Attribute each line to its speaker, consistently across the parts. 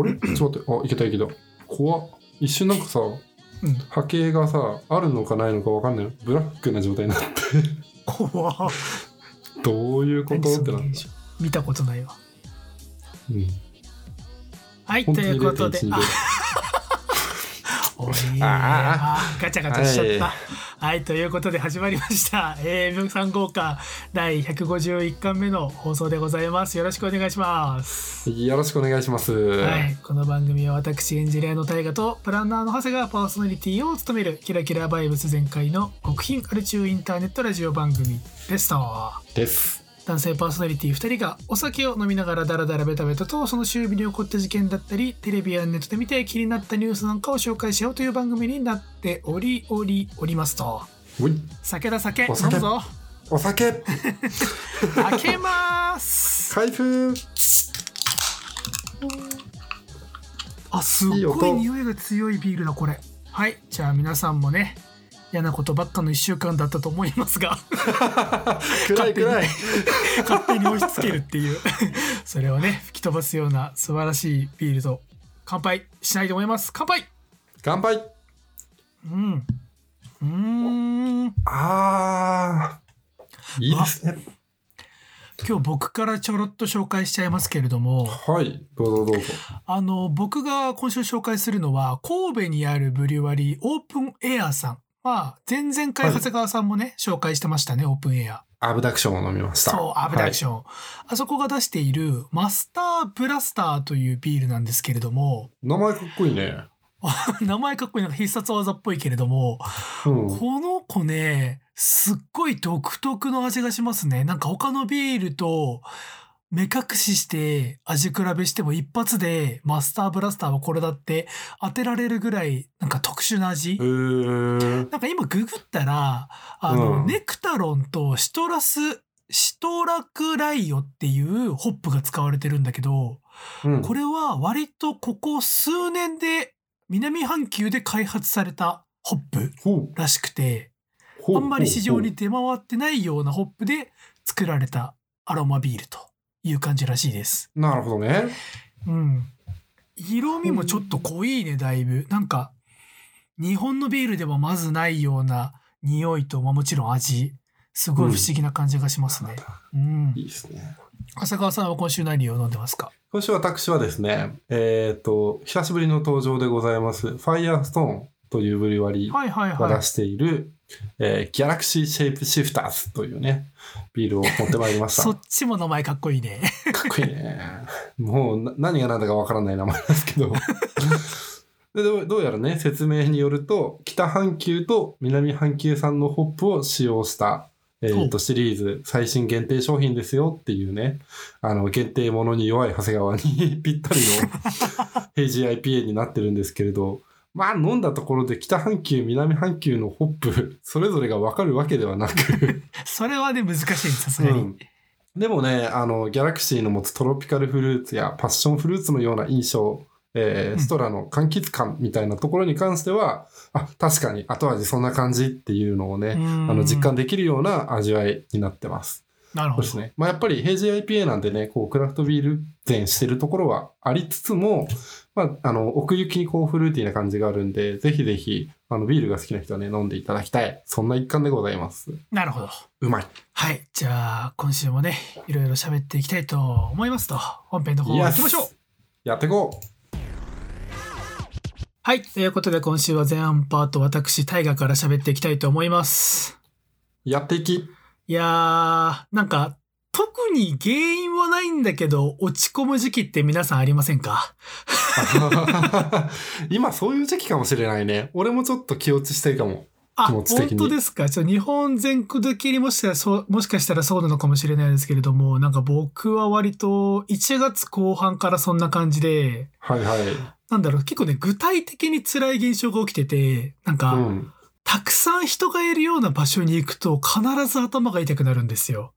Speaker 1: あれ ちょっと待って。あ、いけたいけた。怖っ。一瞬なんかさ、
Speaker 2: うん。
Speaker 1: 波形がさ、あるのかないのかわかんない。ブラックな状態になって。
Speaker 2: 怖っ
Speaker 1: どういうこ
Speaker 2: 何
Speaker 1: と？ってなっ
Speaker 2: その現象見たことないわ。
Speaker 1: た。うん。
Speaker 2: はい、ということで、
Speaker 1: 0.1
Speaker 2: あ
Speaker 1: で。
Speaker 2: おい
Speaker 1: あ
Speaker 2: あガチャガチャしちゃった。
Speaker 1: は
Speaker 2: はい、ということで始まりました。えー、3号館第151巻目の放送でございます。よろしくお願いします。
Speaker 1: よろしくお願いします。
Speaker 2: はい、この番組は私エンジニアの大河とプランナーの長谷がパーソナリティを務めるキラキラバイブス全開の極貧アルチューインターネットラジオ番組ですと。
Speaker 1: です。
Speaker 2: 男性パーソナリティ2人がお酒を飲みながらダラダラベタベタとその周囲に起こった事件だったりテレビやネットで見て気になったニュースなんかを紹介しようという番組になっておりおりおりますと。酒だ酒飲むぞ。
Speaker 1: お酒、
Speaker 2: 開けます。
Speaker 1: 開封。
Speaker 2: あすっごい匂いが強いビールだこれ。はい。じゃあ皆さんもね嫌なことばっかの1週間だったと思いますが
Speaker 1: 暗い暗い。
Speaker 2: 勝手に押し付けるっていう それをね吹き飛ばすような素晴らしいビールと乾杯しないと思います乾杯
Speaker 1: 乾杯。
Speaker 2: うんうーん
Speaker 1: あー。いいですね。
Speaker 2: 今日僕からちょろっと紹介しちゃいますけれども
Speaker 1: はい。どうぞどうぞ。
Speaker 2: あの僕が今週紹介するのは神戸にあるブリュワリーオープンエアさんまあ前々回
Speaker 1: はい
Speaker 2: 長谷川さんもね、紹介してましたねオープンエア。
Speaker 1: アブダクションを飲みました。
Speaker 2: そうアブダクション、あそこが出しているマスターブラスターというビールなんですけれども。
Speaker 1: 名前かっこいいね。
Speaker 2: 名前かっこいい。なんか必殺技っぽいけれども、
Speaker 1: うん。
Speaker 2: この子ねすっごい独特の味がしますね。なんか他のビールと目隠しして味比べしても一発でマスターブラスターはこれだって当てられるぐらいなんか特殊な味。なんか今ググったらあの、
Speaker 1: うん。
Speaker 2: ネクタロンとシトラスシトラクライオっていうホップが使われてるんだけど
Speaker 1: うん。
Speaker 2: これは割とここ数年で南半球で開発されたホップらしくてあんまり市場に出回ってないようなホップで作られたアロマビールという感じらしいです。
Speaker 1: なるほどね。
Speaker 2: うん。色味もちょっと濃いね、だいぶ。なんか、日本のビールでもまずないような匂いと、まあ、もちろん味。すごい不思議な感じがしますね。うん。
Speaker 1: いいですね。
Speaker 2: 浅川さんは今週何を飲んでますか？
Speaker 1: 今週私はですね、えっ、と、久しぶりの登場でございます、ファイヤーストーンというブリュワリー
Speaker 2: はいはいはい。
Speaker 1: が出している、えーギャラクシーシェイプシフターズというね、ビールを持ってまいりました。か
Speaker 2: そっちも名前かっこいいね。
Speaker 1: っこいいね。もうな何が何だかわからない名前ですけど。でどうどうやらね、説明によると、北半球と南半球産のホップを使用した、えー、とシリーズ最新限定商品ですよっていうね、あの限定ものに弱い長谷川に ぴったりの ヘイジー IPA になってるんですけれど、まあ飲んだところで北半球、南半球のホップ、それぞれがわかるわけではなく、
Speaker 2: それはね、難しいねさすがに。
Speaker 1: うんでもね、あの、ギャラクシーの持つトロピカルフルーツやパッションフルーツのような印象、えー
Speaker 2: うん
Speaker 1: ストラの柑橘感みたいなところに関しては、あ、確かに後味そんな感じっていうのをね、
Speaker 2: うん
Speaker 1: あの実感できるような味わいになってます。
Speaker 2: なるほど
Speaker 1: です。ね。まあやっぱりヘイジー IPA なんでね、こうクラフトビール前してるところはありつつも、まああの奥行きにこうフルーティーな感じがあるんで、ぜひぜひあのビールが好きな人はね、飲んでいただきたい。そんな一環でございます。
Speaker 2: なるほど。
Speaker 1: うまい。
Speaker 2: はい。じゃあ、今週もね、いろいろ喋っていきたいと思いますと、本編の方行きましょう
Speaker 1: やっていこう
Speaker 2: はい。ということで、今週は前半パート、私、大河から喋っていきたいと思います。
Speaker 1: やっていき。
Speaker 2: いやー、なんか、特に原因はないんだけど、落ち込む時期って皆さんありませんか？
Speaker 1: 今そういう時期かもしれないね。俺もちょっと気落ちしてるかも。
Speaker 2: あ、本当ですか？ちょ日本全国的にもしかしたらそう、もしかしたらそうなのかもしれないですけれども、なんか僕は割と1月後半からそんな感じで、
Speaker 1: はいはい。
Speaker 2: なんだろう、結構ね、具体的に辛い現象が起きてて、なんか、
Speaker 1: うん。
Speaker 2: たくさん人がいるような場所に行くと必ず頭が痛くなるんですよ。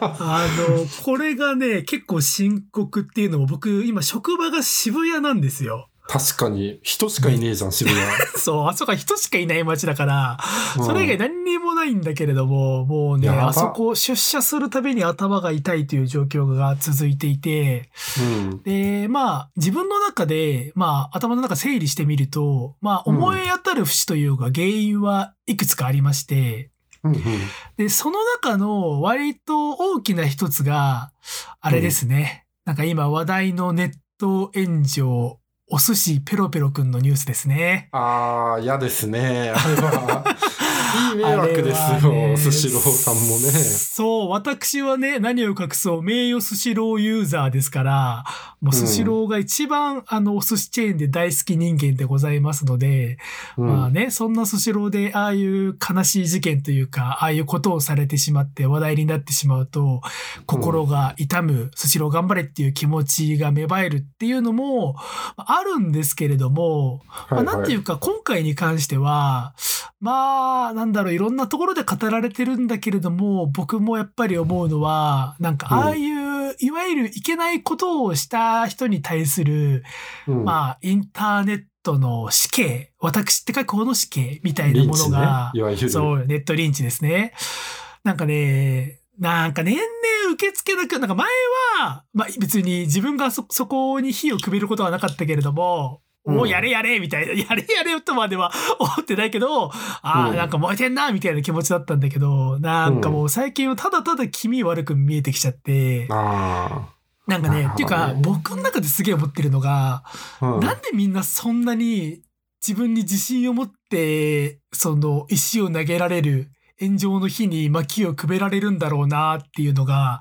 Speaker 2: あの、これがね、結構深刻っていうのも僕、今職場が渋谷なんですよ。
Speaker 1: 確かに、人しかいねえじゃん、渋谷。
Speaker 2: そう、あそこは人しかいない街だから、それ以外何にもないんだけれども、もうね、あそこ出社するたびに頭が痛いという状況が続いていて、
Speaker 1: うん。
Speaker 2: で、まあ、自分の中で、まあ、頭の中整理してみると、まあ、
Speaker 1: うん
Speaker 2: 思い当たる節というか、原因はいくつかありまして、
Speaker 1: うんうん。
Speaker 2: で、その中の割と大きな一つが、あれですね。なんか今話題のネット炎上、お寿司ペロペロくんのニュースですね。
Speaker 1: ああ、嫌ですね。あれは、いい迷惑ですよ、スシローさんもね。
Speaker 2: そう、私はね、何を隠そう、名誉スシローユーザーですから、もうスシローが一番、あの、お寿司チェーンで大好き人間でございますので、
Speaker 1: うん
Speaker 2: まあね、そんなスシローで、ああいう悲しい事件というか、ああいうことをされてしまって話題になってしまうと、心が痛む、スシロー頑張れっていう気持ちが芽生えるっていうのも、まああるんですけれども、まあ、なんていうか、今回に関しては、まあ、なんだろう、いろんなところで語られてるんだけれども、僕もやっぱり思うのは、なんか、
Speaker 1: うん
Speaker 2: ああいう、いわゆるいけないことをした人に対する、
Speaker 1: うん
Speaker 2: まあ、インターネットの死刑、私って書く方の死刑みたいなものが、、
Speaker 1: いわゆる。
Speaker 2: そう、ネットリンチですね。なんかね、なんか年々受け付けなく、なんか前は、まあ別に自分がそ、そこに火をくべることはなかったけれども、
Speaker 1: うん。
Speaker 2: おやれやれみたいな、やれやれとまでは 思ってないけど、ああ、
Speaker 1: うん。
Speaker 2: なんか燃えてんなみたいな気持ちだったんだけど、なんかもう最近はただただ気味悪く見えてきちゃって、
Speaker 1: あ
Speaker 2: なんかね、っていうか僕の中ですげえ思ってるのが、
Speaker 1: あ。うん。
Speaker 2: なんでみんなそんなに自分に自信を持って、その石を投げられる炎上の火に薪をくべられるんだろうなっていうのが、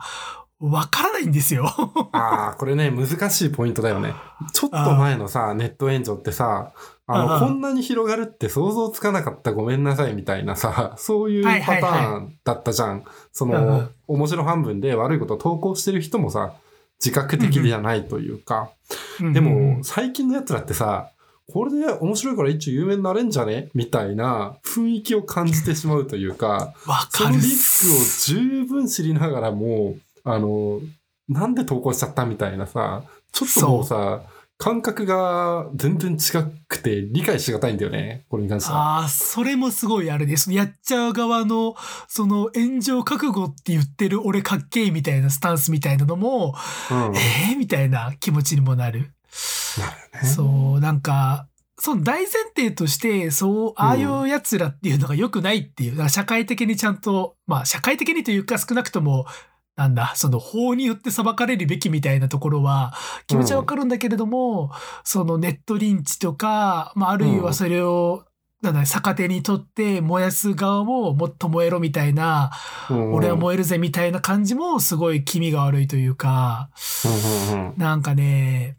Speaker 2: わからないんですよ。
Speaker 1: ああ、これね、難しいポイントだよね。ちょっと前のさ、ネット炎上ってさ、あの、こんなに広がるって想像つかなかったごめんなさいみたいなさ、そういう
Speaker 2: はい
Speaker 1: パターンだったじゃん。その、面白半分で悪いことを投稿してる人もさ、自覚的じゃないというか。でも、最近のやつらってさ、これで面白いから一応有名になれんじゃねみたいな雰囲気を感じてしまうというか、
Speaker 2: わ
Speaker 1: その
Speaker 2: かるっ
Speaker 1: リスクを
Speaker 2: す。
Speaker 1: 十分知りながらも、あの、なんで投稿しちゃったみたいなさ、ちょっともうさ、感覚が全然違くて理解しがたいんだよね、これに関しては。
Speaker 2: ああ、それもすごいあれです。やっちゃう側の、その炎上覚悟って言ってる俺かっけえみたいなスタンスみたいなのも、
Speaker 1: うん。なる
Speaker 2: ええみたいな気持ちにもなる。
Speaker 1: よね。
Speaker 2: そう、なんか、その大前提として、そう、ああいう奴らっていうのが良くないっていう、だから社会的にちゃんと、まあ社会的にというか少なくとも、なんだ、その法によって裁かれるべきみたいなところは気持ちはわかるんだけれども、そのネットリンチとか、まああるいはそれを、なんだ、逆手にとって燃やす側ももっと燃えろみたいな、
Speaker 1: うん
Speaker 2: 俺は燃えるぜみたいな感じもすごい気味が悪いというか、
Speaker 1: うんうんうん。
Speaker 2: なんかね、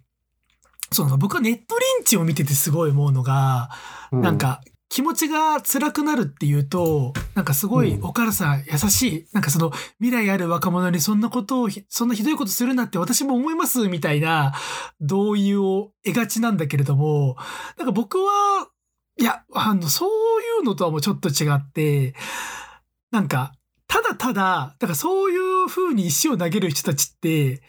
Speaker 2: その僕はネットリンチを見ててすごい思うのが、
Speaker 1: うん。
Speaker 2: なんか気持ちが辛くなるっていうと、なんかすごい
Speaker 1: うん
Speaker 2: お母さん優しい。なんかその未来ある若者にそんなことをひ、そんなひどいことするなって私も思いますみたいな同意を得がちなんだけれども、なんか僕は、いや、あの、そういうのとはもうちょっと違って、なんか、ただただ、だからそういう風に石を投げる人たちって、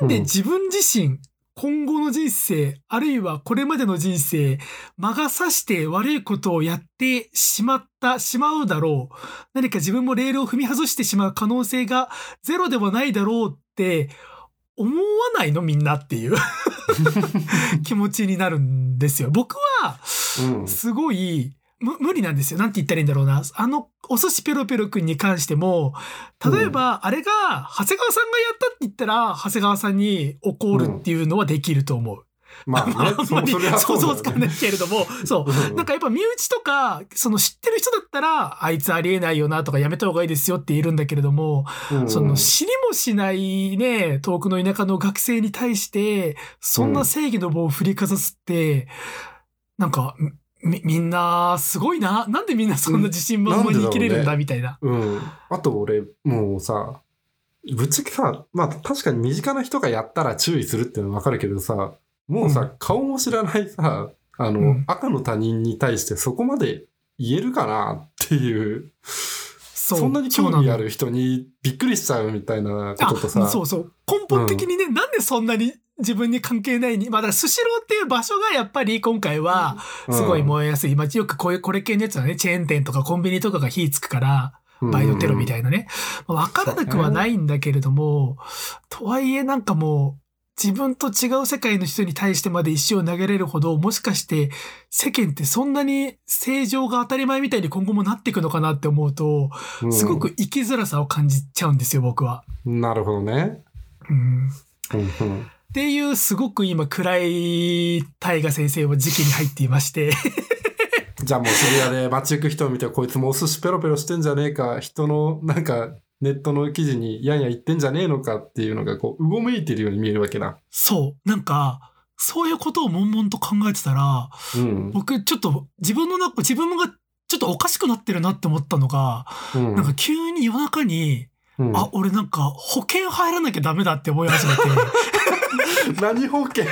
Speaker 2: なんで自分自身、今後の人生、あるいはこれまでの人生、魔が差して悪いことをやってしまった、しまうだろう。何か自分もレールを踏み外してしまう可能性がゼロではないだろうって思わないのみんなっていう 気持ちになるんですよ。僕は、
Speaker 1: うん
Speaker 2: すごい、む無理なんですよ。なんて言ったらいいんだろうな。あの、お寿司ペロペロくんに関しても、例えば、あれが、長谷川さんがやったって言ったら、長谷川さんに怒るっていうのはできると思う。
Speaker 1: まあね、
Speaker 2: あんまり想像つかないけれども、そう。
Speaker 1: うん
Speaker 2: なんかやっぱ身内とか、その知ってる人だったら、あいつありえないよなとかやめた方がいいですよって言えるんだけれども、
Speaker 1: うん
Speaker 2: その知りもしないね、遠くの田舎の学生に対して、そんな正義の棒を振りかざすって、なんか、み、みんな、すごいな。なんでみんなそんな自信満々に生きれるんだ、
Speaker 1: うん
Speaker 2: みたいな。
Speaker 1: うん。あと俺、もうさ、ぶっちゃけさ、まあ確かに身近な人がやったら注意するっていうのはわかるけどさ、もうさ、
Speaker 2: うん
Speaker 1: 顔も知らないさ、あの、
Speaker 2: うん
Speaker 1: 赤の他人に対してそこまで言えるかなっていう、
Speaker 2: そ
Speaker 1: そんなに興味ある人にびっくりしちゃうみたいなこととさ、
Speaker 2: あそうそう。根本的にね、なんでそんなに自分に関係ないに、まあだからスシローっていう場所がやっぱり今回はすごい燃えやすい。まあよくこういうこれ系のやつはね、チェーン店とかコンビニとかが火つくから、バイトテロみたいなね。まあわからなくはないんだけれども、とはいえなんかもう、自分と違う世界の人に対してまで石を投げれるほど、もしかして世間ってそんなに正常が当たり前みたいに今後もなっていくのかなって思うと、
Speaker 1: うん
Speaker 2: すごく生きづらさを感じちゃうんですよ、僕は。
Speaker 1: なるほどね。
Speaker 2: うんっていうすごく今暗い大河先生は時期に入っていまして
Speaker 1: じゃあもう渋谷で街行く人を見て、こいつもお寿司ペロペロしてんじゃねえか、人のなんかネットの記事にやんや言ってんじゃねえのかっていうのがこう、うごめいてるように見えるわけだ。
Speaker 2: そうなんかそういうことを悶々と考えてたら
Speaker 1: うん。
Speaker 2: 僕ちょっと自分の中自分がちょっとおかしくなってるなって思ったのが、
Speaker 1: うん
Speaker 2: なんか急に夜中に、
Speaker 1: うん。
Speaker 2: あ俺なんか保険入らなきゃダメだって思い始めて。
Speaker 1: 何保険？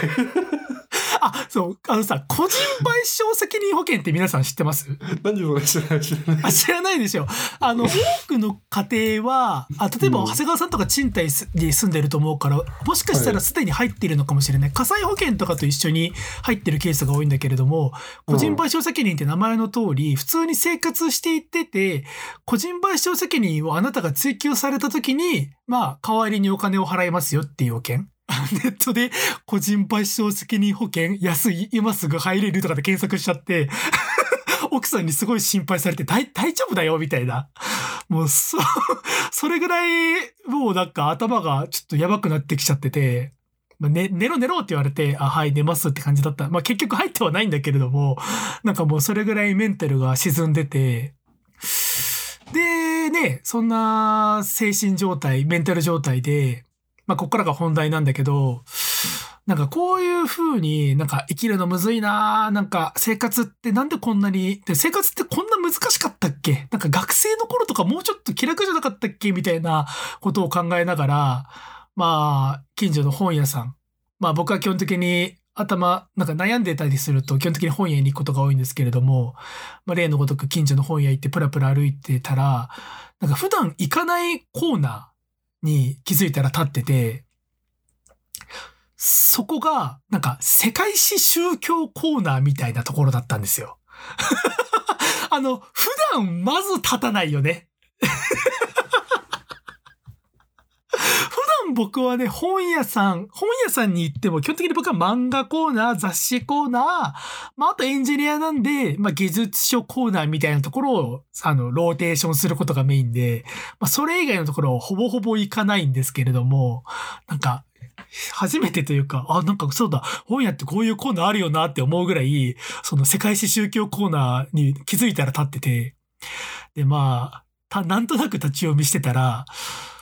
Speaker 2: あそうあのさ個人賠償責任保険って皆さん知ってます？
Speaker 1: 何それ知らない知らない。
Speaker 2: あ知らないでしょ。あの、多くの家庭は、あ例えば
Speaker 1: うん
Speaker 2: 長谷川さんとか賃貸に住んでると思うから、もしかしたらすでに入っているのかもしれない。火災保険とかと一緒に入ってるケースが多いんだけれども、個人賠償責任って名前の通り、普通に生活していってて、個人賠償責任をあなたが追求された時に、まあ、代わりにお金を払いますよっていう保険。ネットで個人賠償責任保険安い今すぐ入れるとかで検索しちゃって、奥さんにすごい心配されて大丈夫だよみたいな。もうそ、それぐらいもうなんか頭がちょっとやばくなってきちゃってて、まあ、ね、寝ろ寝ろって言われて、あ、はい、寝ますって感じだった。まあ結局入ってはないんだけれども、なんかもうそれぐらいメンタルが沈んでて、で、ね、そんな精神状態、メンタル状態で、まあこっからが本題なんだけど、なんかこういう風になんか生きるのむずいななんか生活ってなんでこんなに、で生活ってこんな難しかったっけ？なんか学生の頃とかもうちょっと気楽じゃなかったっけ？みたいなことを考えながら、まあ、近所の本屋さん。まあ僕は基本的に頭、なんか悩んでたりすると基本的に本屋に行くことが多いんですけれども、まあ例のごとく近所の本屋行ってプラプラ歩いてたら、なんか普段行かないコーナーに気づいたら立ってて、そこが、なんか、世界史宗教コーナーみたいなところだったんですよ。あの、普段まず立たないよね。普段僕はね、本屋さん、本屋さんに行っても、基本的に僕は漫画コーナー、雑誌コーナー、まあ、あとエンジニアなんで、まあ、技術書コーナーみたいなところを、あの、ローテーションすることがメインで、まあ、それ以外のところをほぼほぼ行かないんですけれども、なんか、初めてというか、あ、なんかそうだ、本屋ってこういうコーナーあるよなって思うぐらい、その世界史宗教コーナーに気づいたら立ってて、で、まあ、た、なんとなく立ち読みしてたら、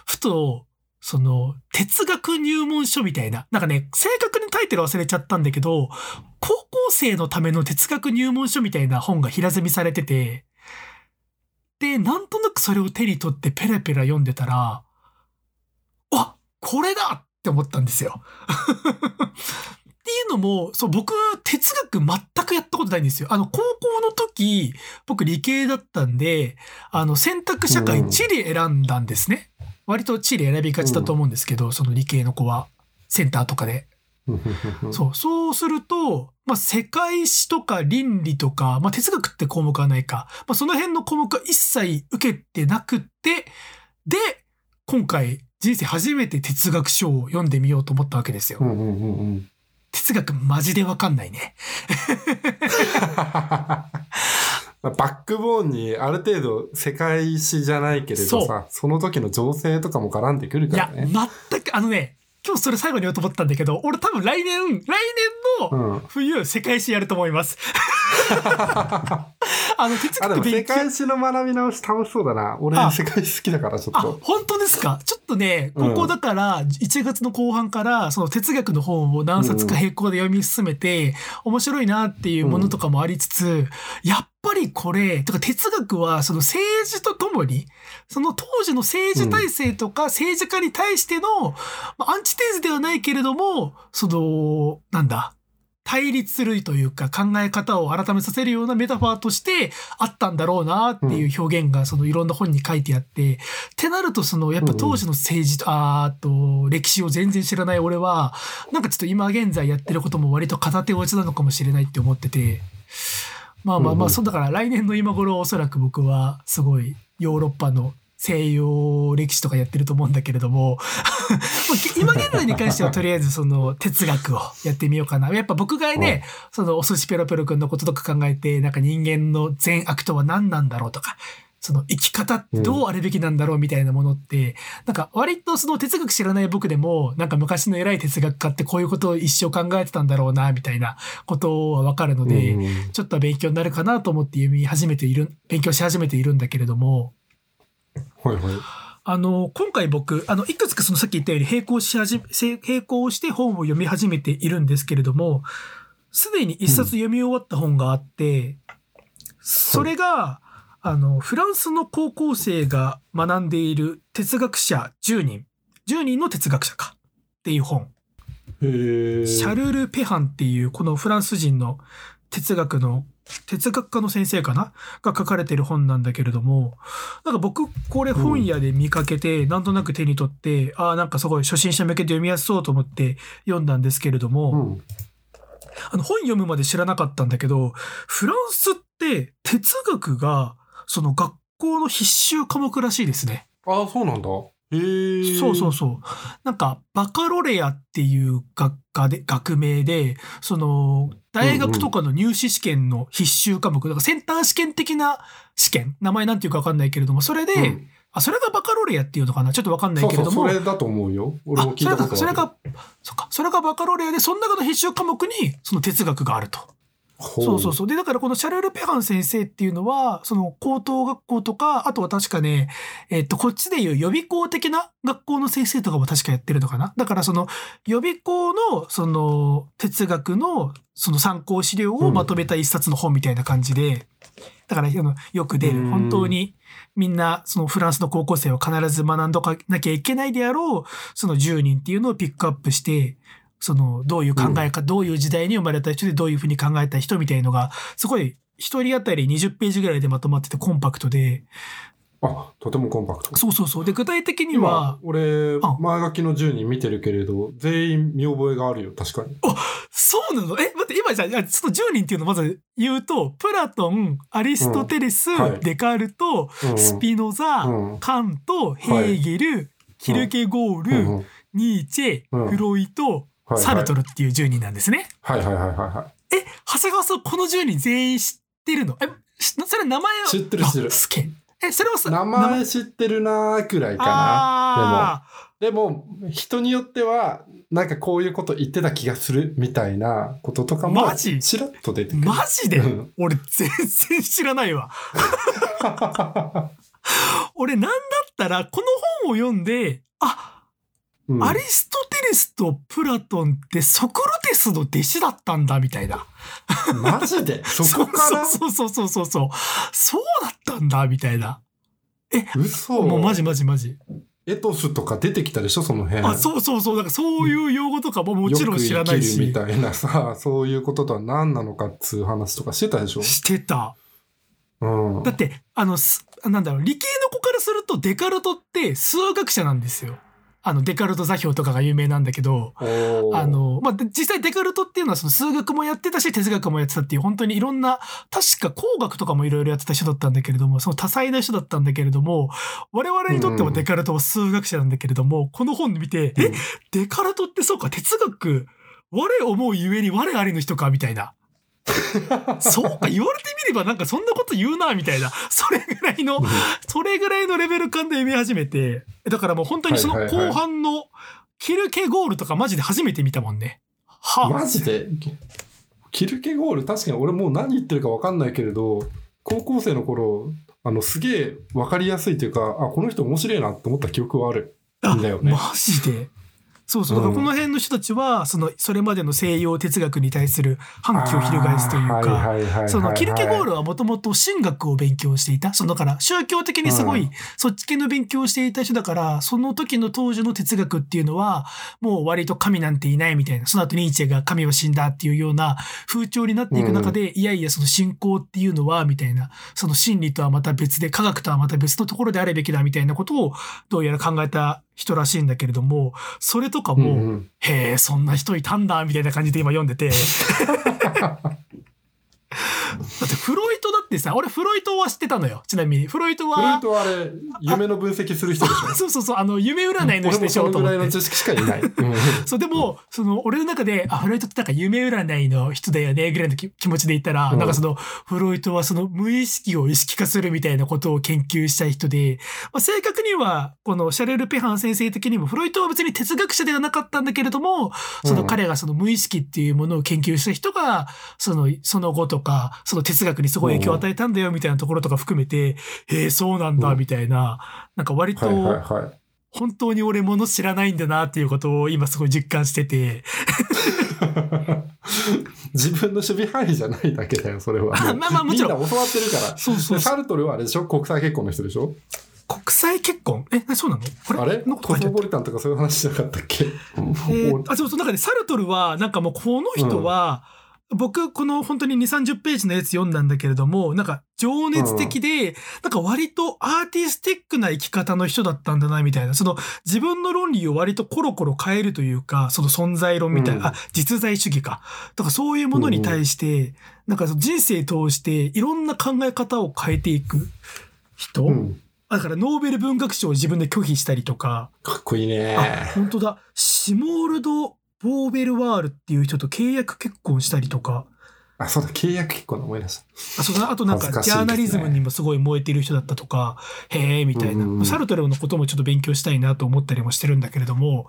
Speaker 2: ふと、その、哲学入門書みたいな、なんかね、正確にタイトル忘れちゃったんだけど、高校生のための哲学入門書みたいな本が平積みされてて、で、なんとなくそれを手に取ってペラペラ読んでたら、あ、これだって思ったんですよ。っていうのも、そう、僕、哲学全くやったことないんですよ。あの、高校の時、僕理系だったんで、あの、選択社会
Speaker 1: うん
Speaker 2: 地理選んだんですね。割と地理選びがちだと思うんですけど、その理系の子は。センターとかで。そう、そうすると、まあ、世界史とか倫理とか、まあ、哲学って項目はないか。まあ、その辺の項目は一切受けてなくって、で、今回、人生初めて哲学書を読んでみようと思ったわけですよ。
Speaker 1: うんうんうんうん。
Speaker 2: 哲学マジでわかんないね。
Speaker 1: バックボーンにある程度世界史じゃないけれど
Speaker 2: そ
Speaker 1: さ、その時の情勢とかも絡んでくる
Speaker 2: いや、
Speaker 1: からね。
Speaker 2: 全く、あのね、今日それ最後に言おうと思ったんだけど、俺多分来年、来年の
Speaker 1: うん。
Speaker 2: 冬、世界史やると思います。あの、哲学勉強。
Speaker 1: 界史の学び直し楽しそうだな。俺
Speaker 2: あ
Speaker 1: 世界史好きだからちょ
Speaker 2: あ
Speaker 1: っと。、
Speaker 2: 本当ですか？ちょっとね、
Speaker 1: うん
Speaker 2: ここだから、1月の後半から、その哲学の本を何冊か並行で読み進めて、面白いなっていうものとかもありつつ、やっぱりこれ、とか哲学は、その政治とともに、その当時の政治体制とか政治家に対しての、まあアンチテーゼではないけれども、その、なんだ、対立するというか考え方を改めさせるようなメタファーとしてあったんだろうなっていう表現がそのいろんな本に書いてあって、ってなるとそのやっぱ当時の政治と、あーっと歴史を全然知らない俺はなんかちょっと今現在やってることも割と片手落ちなのかもしれないって思ってて。まあまあまあ、
Speaker 1: うんうん
Speaker 2: そうだから来年の今頃おそらく僕はすごいヨーロッパの西洋歴史とかやってると思うんだけれども まあ今現在に関してはとりあえずその哲学をやってみようかな。やっぱ僕がね、そのお寿司ペロペロ君のこととか考えて、なんか人間の善悪とは何なんだろうとか、その生き方ってどうあるべきなんだろうみたいなものって、なんか割とその哲学知らない僕でも、なんか昔の偉い哲学家ってこういうことを一生考えてたんだろうな、みたいなことはわかるので、
Speaker 1: うんうん。
Speaker 2: ちょっと勉強になるかなと思って読み始めている、勉強し始めているんだけれども、
Speaker 1: はいはい。
Speaker 2: あの、今回僕、あの、いくつかそのさっき言ったように並行し始め、せ並行して本を読み始めているんですけれども、すでに一冊読み終わった本があって、それが、あの、フランスの高校生が学んでいる哲学者10人、10人の哲学者かっていう本。シャルル・ペハンっていうこのフランス人の哲学の哲学科の先生かな？が書かれてる本なんだけれどもなんか僕これ本屋で見かけて、なんとなく手に取ってああなんかすごい初心者向けで読みやすそうと思って読んだんですけれども、
Speaker 1: うん。
Speaker 2: あの本読むまで知らなかったんだけどフランスって哲学がその学校の必修科目らしいですね。
Speaker 1: ああ、そうなんだ。
Speaker 2: そうそうそう。なんか、バカロレアっていう学科で、学名で、その、大学とかの入試試験の必修科目、だからセンター試験的な試験、名前なんていうかわかんないけれども、それで、
Speaker 1: うん
Speaker 2: あ、それがバカロレアっていうのかな？ちょっとわかんない
Speaker 1: そうそう、
Speaker 2: けれども。
Speaker 1: それだと思うよ。俺も聞いたことある。
Speaker 2: それが、そっか、それがバカロレアで、その中の必修科目に、その哲学があると。
Speaker 1: ほ
Speaker 2: そうそうそう。で、だからこのシャルル・ペハン先生っていうのは、その高等学校とか、あとは確かね、えっと、こっちでいう予備校的な学校の先生とかも確かやってるのかな？だからその予備校の、その哲学の、その参考資料をまとめた一冊の本みたいな感じで、だからあのよく出る、
Speaker 1: うん
Speaker 2: 本当にみんなそのフランスの高校生は必ず学んどかなきゃいけないであろう、その10人っていうのをピックアップして、そのどういう考えか、どういう時代に生まれた人でどういうふうに考えた人みたいのが、すごい一人当たり20ページぐらいでまとまっててコンパクトで、
Speaker 1: あ、とてもコンパクト。
Speaker 2: そうそうそう。で、具体的に
Speaker 1: 今
Speaker 2: は、、
Speaker 1: 俺、
Speaker 2: あ
Speaker 1: 前書きの10人見てるけれど、全員見覚えがあるよ、確かに。
Speaker 2: そうなの？え、待って、今じゃあ、いやその10人っていうのをまず言うと、プラトン、アリストテレス、
Speaker 1: うん。はい。
Speaker 2: デカルト、
Speaker 1: うんうん。
Speaker 2: スピノザ、
Speaker 1: うん。
Speaker 2: カント、ヘーゲル、キルケゴール、
Speaker 1: うんうん。
Speaker 2: ニーチェ、
Speaker 1: うん。
Speaker 2: フロイト、
Speaker 1: はいはい
Speaker 2: サルトルっていう10人なんですね。
Speaker 1: はいはいはいはいは
Speaker 2: え、長谷川さん、この10人全員知ってるの？え、しそれ名前を
Speaker 1: 知ってる知ってる
Speaker 2: あすげえ。え、それはさ、
Speaker 1: い。名前知ってるなーくらいかな。
Speaker 2: あ
Speaker 1: でも、人によっては、なんかこういうこと言ってた気がするみたいなこととかも、
Speaker 2: マジ？
Speaker 1: ちらっと出てく
Speaker 2: ー
Speaker 1: る。
Speaker 2: マジで？
Speaker 1: うん
Speaker 2: 俺全然知らないわ。俺なんだったら、この本を読んで、あ、
Speaker 1: うん
Speaker 2: アリストテレスとプラトンってソクロテスの弟子だったんだみたいな。
Speaker 1: マジで？そこから？
Speaker 2: そうそうそうそうそう。そうだったんだみたいな。
Speaker 1: 嘘
Speaker 2: もうマジマジマジ。
Speaker 1: エトスとか出てきたでしょその辺。
Speaker 2: あ、そうそうそう。だからそういう用語とかももちろん知らない
Speaker 1: よく生きるみ
Speaker 2: し。
Speaker 1: たいなさ、そういうこととは何なのかっつう話とかしてたでしょ？
Speaker 2: してた。
Speaker 1: うん。
Speaker 2: だって、あの、すなんだろう、理系の子からするとデカルトって数学者なんですよ。あの、デカルト座標とかが有名なんだけど、あ、の、まあ、で実際デカルトっていうのはその数学もやってたし、哲学もやってたっていう、本当にいろんな、確か工学とかもいろいろやってた人だったんだけれども、その多彩な人だったんだけれども、我々にとってもデカルトは数学者なんだけれども、この本で見て、
Speaker 1: うん。
Speaker 2: え、デカルトってそうか、哲学、我思うゆえに我ありの人か、みたいな。そうか、言われてみればなんかそんなこと言うな、みたいな。それぐらいの、それぐらいのレベル感で読み始めて、だからもう本当にその後半のキルケゴールとかマジで初めて見たもんね。はあ、
Speaker 1: マジで？キルケゴール？確かに俺もう何言ってるか分かんないけれど高校生の頃あのすげえ分かりやすいというかあこの人面白いなって思った記憶はあるんだよね。
Speaker 2: マジで？そうそう。この辺の人たちは、その、それまでの西洋哲学に対する反旗を翻すというか、その、キルケゴールはもともと神学を勉強していた。その、だから、宗教的にすごい、
Speaker 1: うん。
Speaker 2: そっち系の勉強をしていた人だから、その時の当時の哲学っていうのは、もう割と神なんていないみたいな、その後ニーチェが神は死んだっていうような風潮になっていく中で、いやいや、その信仰っていうのは、みたいな、その真理とはまた別で、科学とはまた別のところであるべきだみたいなことを、どうやら考えた人らしいんだけれども、それとかも、
Speaker 1: うんうん
Speaker 2: へえ、そんな人いたんだ、みたいな感じで今読んでて。だってフロイトだってさ、俺フロイトは知ってたのよ。ちなみに。フロイト
Speaker 1: フロイ
Speaker 2: は、
Speaker 1: トはあれ、夢の分析する人でしょ？
Speaker 2: そうそうそう、あの、夢占いの人でしょと思って。
Speaker 1: ぐらいの知識しかいない。うん
Speaker 2: そう、でも、その、俺の中で、あ、フロイトってなんか夢占いの人だよね、ぐらいの気気持ちで言ったら、
Speaker 1: うん
Speaker 2: なんかその、フロイトはその無意識を意識化するみたいなことを研究したい人で、まあ、正確には、このシャレル・ペハン先生的にも、フロイトは別に哲学者ではなかったんだけれども、その彼がその無意識っていうものを研究した人が、その、その後とか、その哲学にすごい影響を与えたんだよみたいなところとか含めて、へえ、そうなんだ、
Speaker 1: うん。
Speaker 2: みたいな、なんか割と。本当に俺もの知らないんだなっていうことを今すごい実感してて、
Speaker 1: 自分の守備範囲じゃないだけだよ、それは。
Speaker 2: あまあまあもちろん。
Speaker 1: みんな教わってるから。
Speaker 2: そうそう
Speaker 1: サルトルはあれでしょ？国際結婚の人でしょ？
Speaker 2: 国際結婚？え、なそうなの？これ
Speaker 1: あれ？コスモポリタンとかそういう話しなかったっけ、
Speaker 2: えーあ、そうそう、なんかね、サルトルは、なんかもうこの人は、僕、この本当に2、30ページのやつ読んだんだけれども、なんか情熱的で、なんか割とアーティスティックな生き方の人だったんだな、みたいな。その自分の論理を割とコロコロ変えるというか、その存在論みたいな、
Speaker 1: うん
Speaker 2: あ、実在主義か。とかそういうものに対して、なんかその人生通していろんな考え方を変えていく人、
Speaker 1: うん。
Speaker 2: だからノーベル文学賞を自分で拒否したりとか、
Speaker 1: かっこいいね。
Speaker 2: あ、本当だ。シモールド・ボーベルワールっていう人と契約結婚したりとか、
Speaker 1: あ、そうだ、契約結婚の思い出した。
Speaker 2: あそうだあとなんかジャーナリズムにもすごい燃えている人だったとか、へえ、みたいな、サルトルのこともちょっと勉強したいなと思ったりもしてるんだけれども、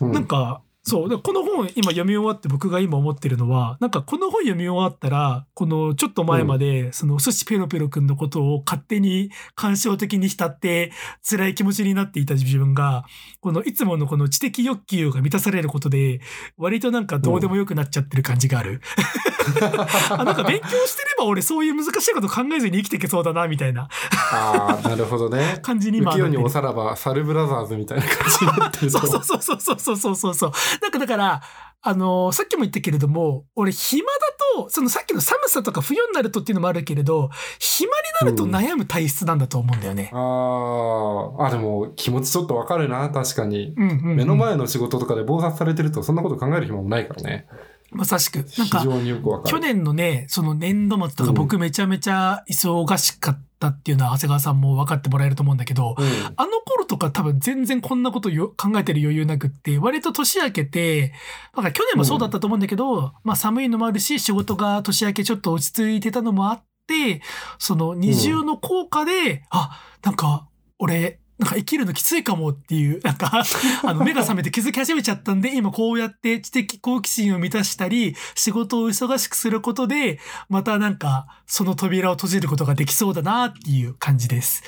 Speaker 1: うん。
Speaker 2: なんか、そうこの本今読み終わって僕が今思ってるのはなんかこの本読み終わったらこのちょっと前まで、その寿司ペロペロくんのことを勝手に感傷的に浸って辛い気持ちになっていた自分がこのいつものこの知的欲求が満たされることで割となんかどうでもよくなっちゃってる感じがある。あなんか勉強してれば俺そういう難しいこと考えずに生きていけそうだなみたいな
Speaker 1: あなるほどね
Speaker 2: 感じに今。
Speaker 1: 不器におさらばサルブラザーズみたいな感じになってる
Speaker 2: そうそうそうそうそうそうそう。なんかだから、あのーさっきも言ったけれども、俺暇だと、そのさっきの寒さとか冬になるとっていうのもあるけれど、暇になると悩む体質なんだと思うんだよね。
Speaker 1: あーあ、でも気持ちちょっとわかるな、確かに。
Speaker 2: うんうん、うん。
Speaker 1: 目の前の仕事とかで暴殺されてると、そんなこと考える暇もないからね。
Speaker 2: まさしく。なん
Speaker 1: 非
Speaker 2: か。去年のね、その年度末とか
Speaker 1: うん
Speaker 2: 僕めちゃめちゃ忙しかったっていうのは長谷川さんも分かってもらえると思うんだけど、
Speaker 1: うん、
Speaker 2: あの頃とか多分全然こんなことよ考えてる余裕なくって、割と年明けて、だから去年もそうだったと思うんだけど、まあ寒いのもあるし、仕事が年明けちょっと落ち着いてたのもあって、その二重の効果で、あ、なんか俺、なんか生きるのきついかもっていう、なんか、あの、目が覚めて気づき始めちゃったんで、今こうやって知的好奇心を満たしたり、仕事を忙しくすることで、またなんか、その扉を閉じることができそうだなっていう感じです。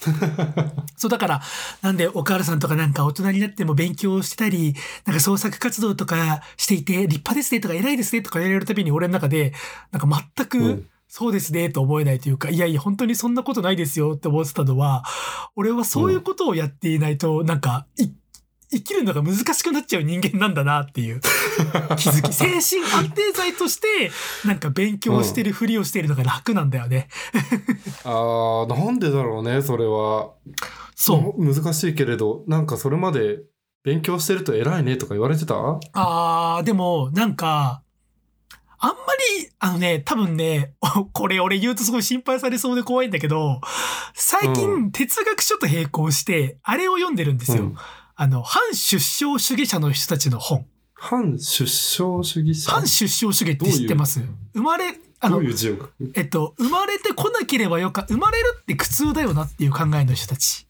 Speaker 2: そうだから、なんでお母さんとかなんか大人になっても勉強してたり、なんか創作活動とかしていて、立派ですねとか偉いですねとか言われるたびに俺の中で、なんか全
Speaker 1: う
Speaker 2: く
Speaker 1: ん
Speaker 2: そうですねと思えないというか、いやいや本当にそんなことないですよって思ってたのは、俺はそういうことをやっていないと、なんか、い生きるのが難しくなっちゃう人間なんだなっていう気づき。精神安定剤として、なんか勉強してるふりをしているのが楽なんだよね。
Speaker 1: ああ、なんでだろうね、それは。
Speaker 2: そう。
Speaker 1: う。難しいけれど、なんかそれまで勉強してると偉いねとか言われてた？
Speaker 2: あー、でも、なんか、あんまり、あのね、多分ね、これ俺言うとすごい心配されそうで怖いんだけど、最
Speaker 1: う
Speaker 2: 近哲学書と並行して、あれを読んでるんですよ。
Speaker 1: うん
Speaker 2: あの、反出生主義者の人たちの本。
Speaker 1: 反出生主義者？
Speaker 2: 反出生主義って知ってます？生まれ、あのえっと、生まれてこなければよか、生まれるって苦痛だよなっていう考えの人たち。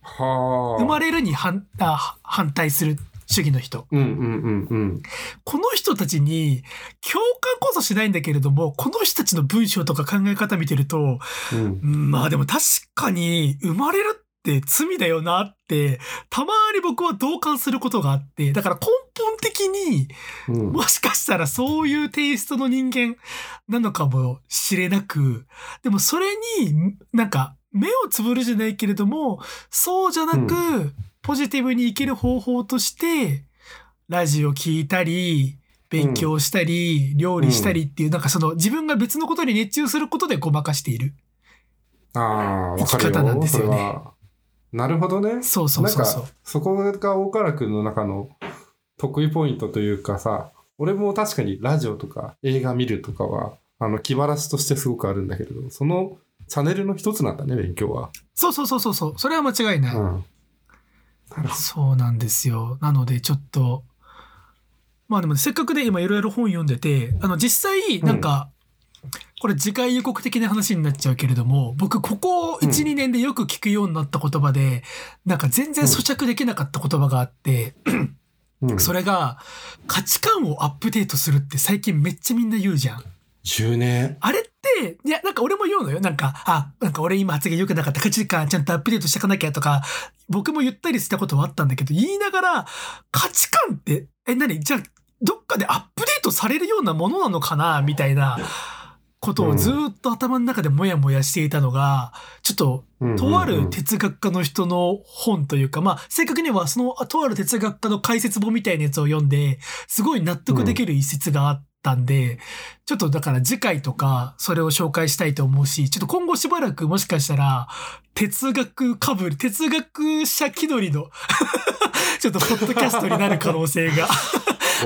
Speaker 1: はあ。
Speaker 2: 生まれるに反あ反対する主義の人。
Speaker 1: うんうんうんうん。
Speaker 2: この人たちに共感こそしないんだけれども、この人たちの文章とか考え方見てると、
Speaker 1: うん
Speaker 2: うんまあでも確かに生まれるっって罪だよなって、たまに僕は同感することがあって、だから根本的に、
Speaker 1: うん。
Speaker 2: もしかしたらそういうテイストの人間なのかもしれなく、でもそれになんか目をつぶるじゃないけれども、そうじゃなく、ポジティブに生きる方法として、ラジオ聞いたり、勉強したり、料理したりっていう、なんかその自分が別のことに熱中することでごまかしている。
Speaker 1: あ
Speaker 2: 生き方なん
Speaker 1: よ。
Speaker 2: ですよね。
Speaker 1: なるほどね。
Speaker 2: そうそうそうそう。
Speaker 1: そこが大原君の中の得意ポイントというかさ俺も確かにラジオとか映画見るとかはあの気晴らしとしてすごくあるんだけれどそのチャンネルの一つなんだね勉強は。
Speaker 2: そうそうそうそうそう。それは間違いない。
Speaker 1: うん、
Speaker 2: そうなんですよ。なのでちょっと、まあでもせっかくで今いろいろ本読んでて、あの実際なんか、これ次回予告的な話になっちゃうけれども、僕ここ1、
Speaker 1: うん
Speaker 2: 2年でよく聞くようになった言葉で、なんか全然咀嚼できなかった言葉があって、
Speaker 1: うん、
Speaker 2: それが価値観をアップデートするって最近めっちゃみんな言うじゃん。
Speaker 1: 10年。
Speaker 2: あれっで、いや、なんか俺も言うのよ。なんか、あ、なんか俺今発言良くなかった。価値観ちゃんとアップデートしていかなきゃとか、僕も言ったりしたことはあったんだけど、言いながら、価値観って、え、何？じゃあ、どっかでアップデートされるようなものなのかなみたいな。ことをずーっと頭の中でモヤモヤしていたのが、ちょっと、とある哲学家の人の本というか、まあ、正確にはその、とある哲学家の解説本みたいなやつを読んで、すごい納得できる一節があったんで、ちょっとだから次回とか、それを紹介したいと思うし、ちょっと今後しばらくもしかしたら、哲学かぶり、哲学者気取りの、ちょっとポッドキャストになる可能性が。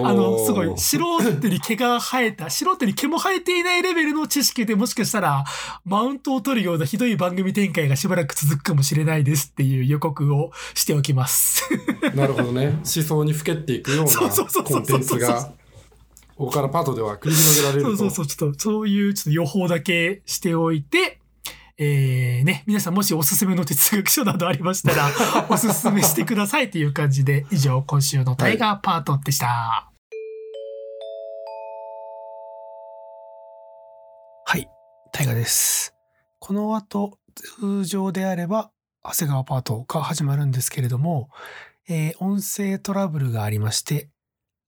Speaker 2: あの、すごい、素人に毛が生えた、素人に毛も生えていないレベルの知識でもしかしたら、マウントを取るようなひどい番組展開がしばらく続くかもしれないですっていう予告をしておきます。
Speaker 1: なるほどね。思想にふけっていくようなコンテンツがここからパートでは繰り広げられると。
Speaker 2: そうそうそう、ちょっと、そういうちょっと予報だけしておいて、えー、ね、皆さんもしおすすめの哲学書などありましたら、おすすめしてくださいという感じで、以上、今週のタイガーパートでした。はい、タイガーです。この後、通常であれば、長谷川パートが始まるんですけれども、えー音声トラブルがありまして、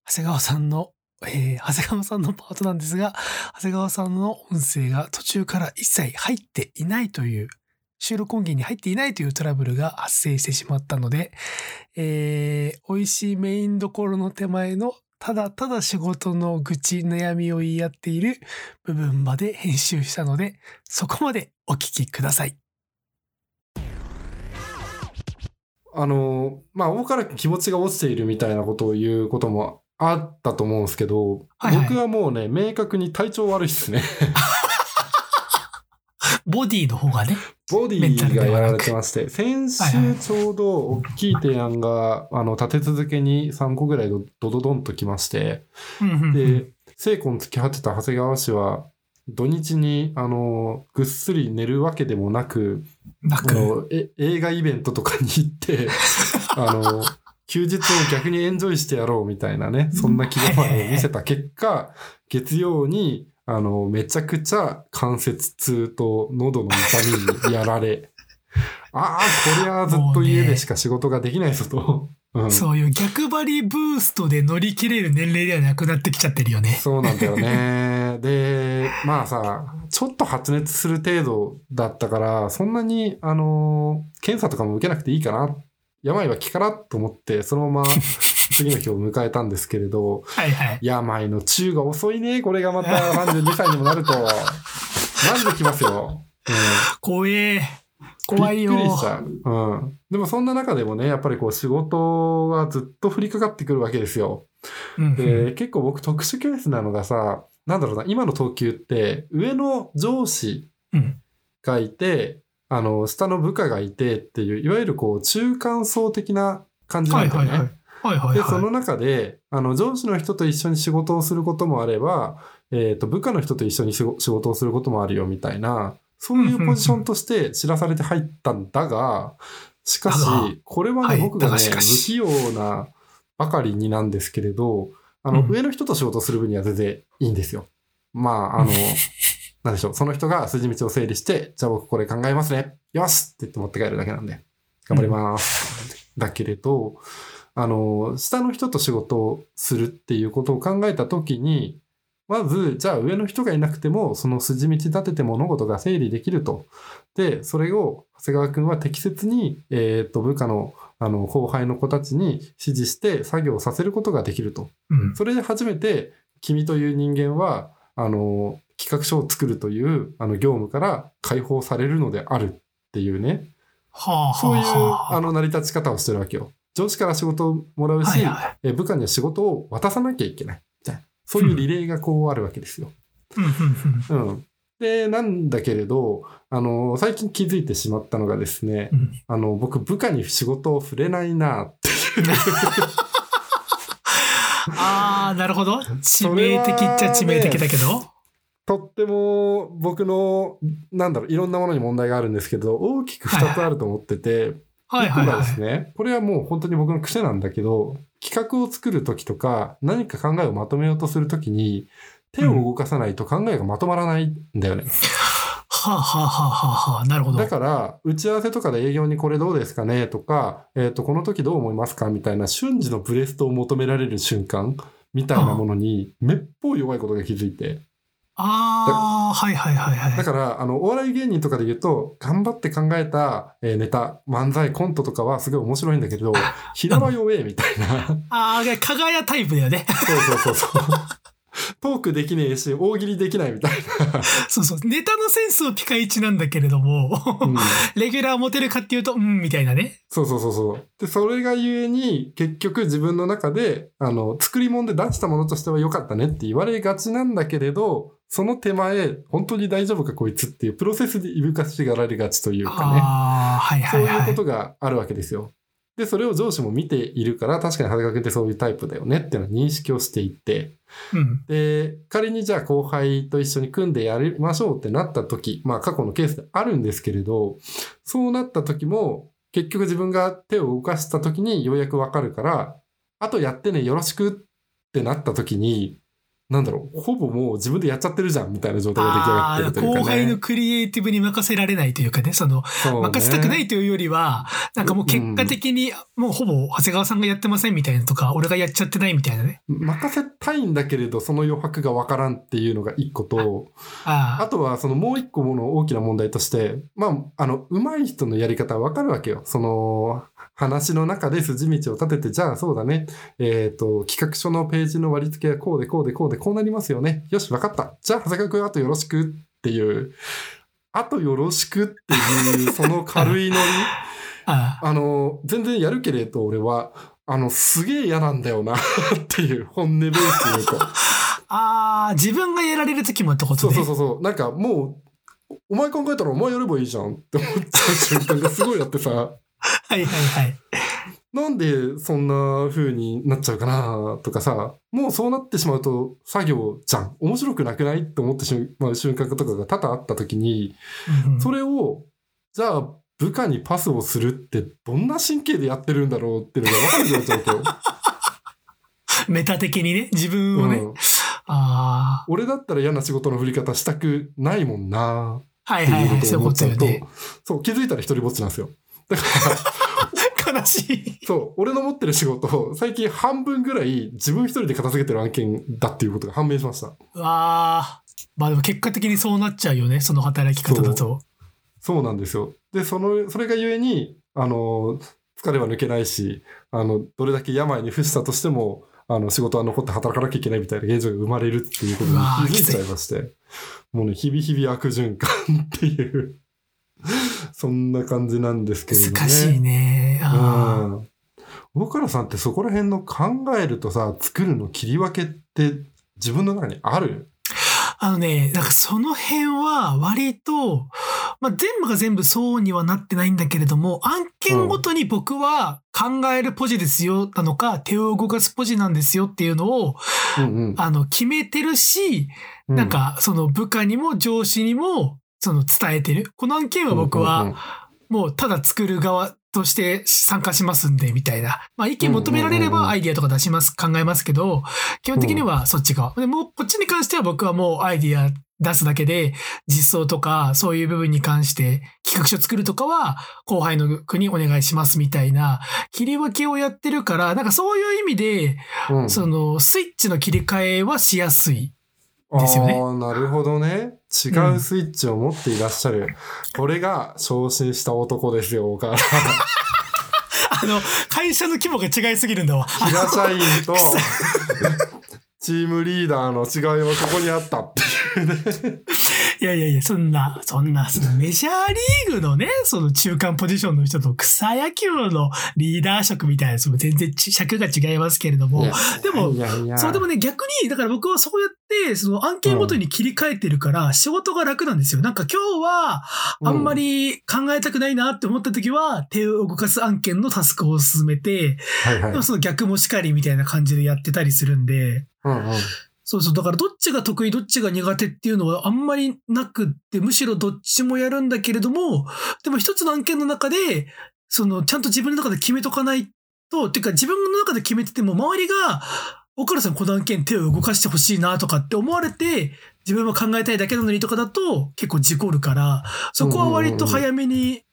Speaker 2: 長谷川さんのえー長谷川さんのパートなんですが、長谷川さんの音声が途中から一切入っていないという、収録音源に入っていないというトラブルが発生してしまったので、えー美味しいメインどころの手前のただただ仕事の愚痴、悩みを言い合っている部分まで編集したので、そこまでお聞きください。
Speaker 1: あのまあ大から気持ちが落ちているみたいなことを言うこともあったと思うんですけど、
Speaker 2: はいはい。
Speaker 1: 僕はもうね明確に体調悪いっすね。
Speaker 2: ボディの方がね。
Speaker 1: ボディがやられてまして、先週ちょうど大きい提案が、あの、立て続けに3個ぐらいドドドドンときまして、で、聖子に突き果てた長谷川氏は、土日に、あの、ぐっすり寝るわけでもなく、あ
Speaker 2: なく、
Speaker 1: 映画イベントとかに行って、あの、休日を逆にエンジョイしてやろうみたいなね、そんな気構えを見せた結果、月曜に、あの、めちゃくちゃ関節痛と喉の痛みにやられ、ああ、こりゃずっと家でしか仕事ができないぞと。うん
Speaker 2: そういう逆張りブーストで乗り切れる年齢ではなくなってきちゃってるよね。
Speaker 1: そうなんだよね。で、まあさ、ちょっと発熱する程度だったから、そんなに、あのー検査とかも受けなくていいかな。病は気からと思って、そのまま 次の日を迎えたんですけれど、
Speaker 2: はいはい。
Speaker 1: 病の中が遅いね。これがまた32歳にもなると。マジで来ますよ。うん
Speaker 2: 怖え。怖いよ。
Speaker 1: びっくりしちゃう。うん。でもそんな中でもね、やっぱりこう仕事がずっと降りかかってくるわけですよ。
Speaker 2: うんうん
Speaker 1: で、結構僕特殊ケースなのがさ、なんだろうな、今の等級って上の上司
Speaker 2: うん
Speaker 1: がいて、あの、下の部下がいてっていう、いわゆるこう中間層的な感じな
Speaker 2: はい
Speaker 1: んだよね。
Speaker 2: はいはい。はいはい
Speaker 1: で、
Speaker 2: はい。
Speaker 1: その中で、あの、上司の人と一緒に仕事をすることもあれば、えっ、と、部下の人と一緒に仕事をすることもあるよみたいな、そういうポジションとして知らされて入ったんだが、しかしこれはね、
Speaker 2: はい
Speaker 1: 僕がね、不器用なばかりになんですけれど、あの、
Speaker 2: うん
Speaker 1: 上の人と仕事する分には全然いいんですよ。まあ、あの、なんでしょう、その人が筋道を整理して、じゃあ僕これ考えますね。よしって言って持って帰るだけなんで。頑張ります。だけれど、あの、下の人と仕事をするっていうことを考えたときに、まず、じゃあ上の人がいなくても、その筋道立てて物事が整理できると。で、それを長谷川くんは適切に、えっ、と、部下の、あの、後輩の子たちに指示して作業をさせることができると。
Speaker 2: うん。
Speaker 1: それで初めて、君という人間は、あの、企画書を作るという、あの、業務から解放されるのであるっていうね、
Speaker 2: はあ、
Speaker 1: そういう、
Speaker 2: はあ、
Speaker 1: あの、成り立ち方をしてるわけよ。上司から仕事をもらうし、
Speaker 2: はいはい。
Speaker 1: え部下には仕事を渡さなきゃいけない。じゃあそういうリレーがこうあるわけですよ。
Speaker 2: うん。
Speaker 1: で、なんだけれど、あの、最近気づいてしまったのがですね
Speaker 2: う、ん。
Speaker 1: あの、僕部下に仕事を触れないなっていう。
Speaker 2: ああ、なるほど。致命的っちゃ致命的だけど。
Speaker 1: とっても僕の、なんだろう、いろんなものに問題があるんですけど、大きく2つあると思ってて、
Speaker 2: はいはい
Speaker 1: 一個が
Speaker 2: はい。
Speaker 1: ですね、これはもう本当に僕の癖なんだけど、企画を作るときとか、何か考えをまとめようとするときに、手を動かさないと考えがまとまらないんだよね。
Speaker 2: はあはあはあはあはあ。なるほど。
Speaker 1: だから、打ち合わせとかで営業にこれどうですかねとか、えっ、と、この時どう思いますかみたいな瞬時のブレストを求められる瞬間みたいなものに、めっぽう弱いことが気づいて。
Speaker 2: ああ、はいはいはいはい。
Speaker 1: だから、あの、お笑い芸人とかで言うと、頑張って考えた、えーネタ、漫才、コントとかはすごい面白いんだけど、平場弱えみたいな。
Speaker 2: ああ、かがやタイプだよね。
Speaker 1: そうそうそうそう。トークできねえし、大喜利できないみたい
Speaker 2: そうそう。ネタのセンスはピカイチなんだけれども、
Speaker 1: な。うん
Speaker 2: レギュラー持てるかっていうと、うん、みたいなね。
Speaker 1: そうそうそうそう。で、それがゆえに、結局自分の中で、あの、作り物で出したものとしては良かったねって言われがちなんだけれど、その手前、本当に大丈夫かこいつっていうプロセスでいぶかしがられがちというかね。
Speaker 2: ああ、はい
Speaker 1: そう
Speaker 2: はいはい。
Speaker 1: いうことがあるわけですよ。で、それを上司も見ているから、確かに長谷川君ってそういうタイプだよねっていうのは認識をしていって、
Speaker 2: うん。
Speaker 1: で、仮にじゃあ後輩と一緒に組んでやりましょうってなった時、まあ過去のケースであるんですけれど、そうなった時も、結局自分が手を動かした時にようやくわかるから、あとやってね、よろしくってなった時に、なんだろう、ほぼもう自分でやっちゃってるじゃんみたいな状態が出来上がってるというかね。
Speaker 2: 後輩のクリエイティブに任せられないというかね、その、
Speaker 1: そうね
Speaker 2: 任せたくないというよりは、なんかもう結果的に、もうほぼ長谷川さんがやってませんみたいなとか、俺がやっちゃってないみたいなね。
Speaker 1: 任せたいんだけれど、その余白がわからんっていうのが一個と、
Speaker 2: あ
Speaker 1: あとはそのもう一個もの大きな問題として、まあ、あの、上手い人のやり方はわかるわけよ。その、話の中で筋道を立てて、じゃあそうだね。えっ、と、企画書のページの割り付けはこうでこうでこうでこうなりますよね。よし、わかった。じゃあ、長谷川君あとよろしくっていう、あとよろしくっていう、その軽いノリ。
Speaker 2: あ、
Speaker 1: の、全然やるけれど、俺は、あの、すげえ嫌なんだよなっていう本音ベースで言うと。
Speaker 2: ああ、自分がやられる時もってこと
Speaker 1: そう
Speaker 2: ね。
Speaker 1: そうそうそう。なんかもう、お前考えたらお前やればいいじゃんって思っちゃう瞬間がすごいあってさ、
Speaker 2: はいはいはい。
Speaker 1: なんでそんな風になっちゃうかなとかさ、もうそうなってしまうと作業じゃん。面白くなくないって思ってしまう瞬間とかが多々あった時に、それを、じゃあ部下にパスをするってどんな神経でやってるんだろうっていうのが分かるようになっちゃうわけよ。
Speaker 2: メタ的にね、自分をね。
Speaker 1: うん
Speaker 2: あ
Speaker 1: 俺だったら嫌な仕事の振り方したくないもんな
Speaker 2: あ、はいはいはいそういうこと、よね。
Speaker 1: そう、気づいたら一人ぼっちなんですよ。だから、
Speaker 2: 悲しい。
Speaker 1: そう、俺の持ってる仕事、最近半分ぐらい自分一人で片付けてる案件だっていうことが判明しました。
Speaker 2: うわあ、まあでも結果的にそうなっちゃうよね、その働き方だと。
Speaker 1: そうなんですよ。で、その、それがゆえに、あの、疲れは抜けないし、あの、どれだけ病に伏したとしても、あの、仕事は残って働かなきゃいけないみたいな現状が生まれるっていうことに気づいちゃいまして、もうね、日々日々悪循環っていう、そんな感じなんですけれどね。
Speaker 2: 難しいね。あ
Speaker 1: うん。大原さんってそこら辺の考えるとさ、作るの切り分けって自分の中にある？
Speaker 2: あのね、なんかその辺は割と、まあ、全部が全部そうにはなってないんだけれども、案件ごとに僕は考えるポジですよなのか、手を動かすポジなんですよっていうのを、
Speaker 1: うんうん。
Speaker 2: あの、決めてるし、
Speaker 1: う
Speaker 2: なん、かその部下にも上司にも、その伝えてる。この案件は僕は、もうただ作る側として参加しますんで、みたいな。まあ意見求められればアイディアとか出します、考えますけど、基本的にはそっち側。でもうこっちに関しては僕はもうアイディア出すだけで、実装とかそういう部分に関して企画書作るとかは後輩の国お願いしますみたいな切り分けをやってるから、なんかそういう意味で、
Speaker 1: うん。
Speaker 2: そのスイッチの切り替えはしやすい。ですよね
Speaker 1: ああ、なるほどね。違うスイッチを持っていらっしゃる。これが昇進した男ですよ、岡原。
Speaker 2: あの、会社の規模が違いすぎるんだわ。
Speaker 1: 平社員と チームリーダーの違いはここにあったっていうね。
Speaker 2: いやいやいや、そんな、そんな、そのメジャーリーグのね、その中間ポジションの人と草野球のリーダー職みたいなやつも全然ち尺が違いますけれども、でも
Speaker 1: いやいや
Speaker 2: そう、でもね、逆に、だから僕はそうやって、その案件ごとに切り替えてるから、仕事が楽なんですよ。なんか今日は、あんまり考えたくないなって思った時は、手を動かす案件のタスクを進めて、
Speaker 1: はいはい
Speaker 2: でも。その逆もしかりみたいな感じでやってたりするんで、
Speaker 1: うんうん。
Speaker 2: そうそう。だからどっちが得意、どっちが苦手っていうのはあんまりなくって、むしろどっちもやるんだけれども、でも一つの案件の中で、その、ちゃんと自分の中で決めとかないと、てか自分の中で決めてても、周りが、岡田さんこの案件手を動かしてほしいなとかって思われて、自分は考えたいだけなのにとかだと結構事故るから、そこは割と早めに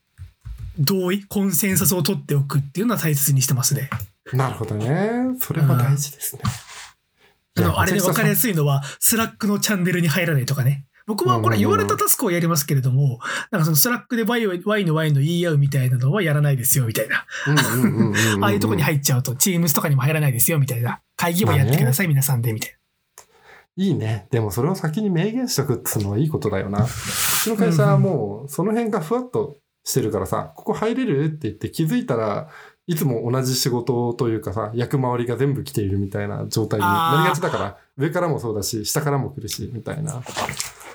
Speaker 2: 同意、コンセンサスを取っておくっていうのは大切にしてますね。
Speaker 1: なるほどね。それは大事ですね。
Speaker 2: あの、あれで分かりや
Speaker 1: す
Speaker 2: すいのは、スラックのチャンネルに入らないとかね。僕はこれ言われたタスクをやりますけれども、なんかそのスラックで Y, の Y の言い合うみたいなのはやらないですよ、みたいな。ああいうとこに入っちゃうと、Teams とかにも入らないですよ、みたいな。会議もやってください、皆さんで、みたい
Speaker 1: いいね。でもそれを先に明言しとくっていうのはいいことだよな。うちの会社はもうその辺がふわっとしてるからさ、ここ入れるって言って気づいたらいつも同じ仕事というかさ、役回りが全部来ているみたいな状態になりがちだから、上からもそうだし、下からも来るし、みたいな。
Speaker 2: な。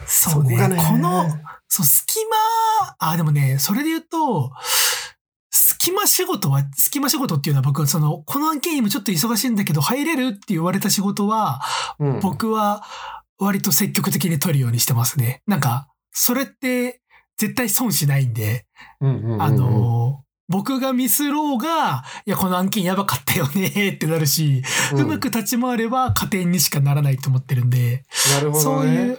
Speaker 2: そうね。
Speaker 1: そこがね
Speaker 2: この、そう、隙間、あ、でもね、それで言うと、隙間仕事は、隙間仕事っていうのは僕はその、この案件今ちょっと忙しいんだけど入れるって言われた仕事は、
Speaker 1: うん。
Speaker 2: 僕は割と積極的に取るようにしてますね。なんか、それって絶対損しないんで、あの、僕がミスろうが、いや、この案件やばかったよねってなるし、うまく立ち回れば加点にしかならないと思ってるんで、
Speaker 1: なるほど
Speaker 2: そういう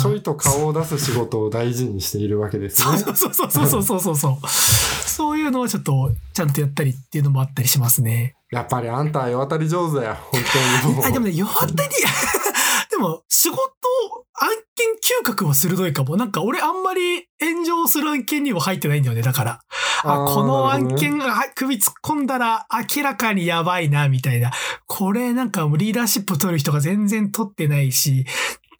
Speaker 1: ちょいと顔を出す仕事を大事にしているわけです
Speaker 2: そう
Speaker 1: ね。
Speaker 2: そうそうそうそうそうそうそう。そういうのをちょっとちゃんとやったりっていうのもあったりしますね。
Speaker 1: やっぱりあんたは世渡り上手だよ。本当に。
Speaker 2: あ、でもね、よったり、でも仕事、案件嗅覚は鋭いかも。なんか俺あんまり炎上する案件には入ってないんだよね、だから。あ、
Speaker 1: ー
Speaker 2: この案件が首突っ込んだら明らかにやばいな、みたいな。これなんかリーダーシップ取る人が全然取ってないし、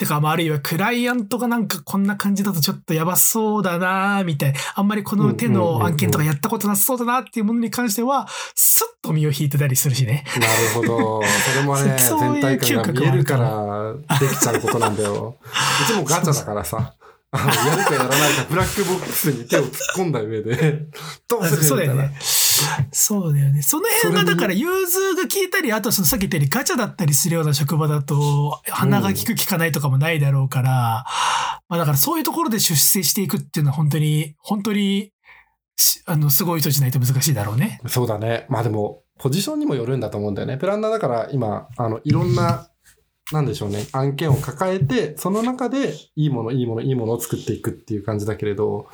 Speaker 2: てか、まあ、あるいはクライアントがなんかこんな感じだとちょっとやばそうだな、みたいな。あんまりこの手の案件とかやったことなさそうだなっていうものに関しては、スッと身を引いてたりするしね。
Speaker 1: なるほど。それもね、全体感が見えるか
Speaker 2: 嗅
Speaker 1: らできちゃうことなんだよ。うちもガチャだからさ。やるかやらないか、ブラックボックスに手を突っ込んだ上で、どうするみたいな
Speaker 2: そうだよね。。そうだよね。その辺がだから融通が効いたり、あとそのさっき言ったようにガチャだったりするような職場だと、鼻が効く効かないとかもないだろうから、まあだからそういうところで出世していくっていうのは本当に、本当に、しあの、すごい人じゃないと難しいだろうね。
Speaker 1: そうだね。まあでも、ポジションにもよるんだと思うんだよね。プランナーだから今、あの、いろんな、なんでしょうね、案件を抱えて、その中で、いいもの、いいもの、いいものを作っていくっていう感じだけれど、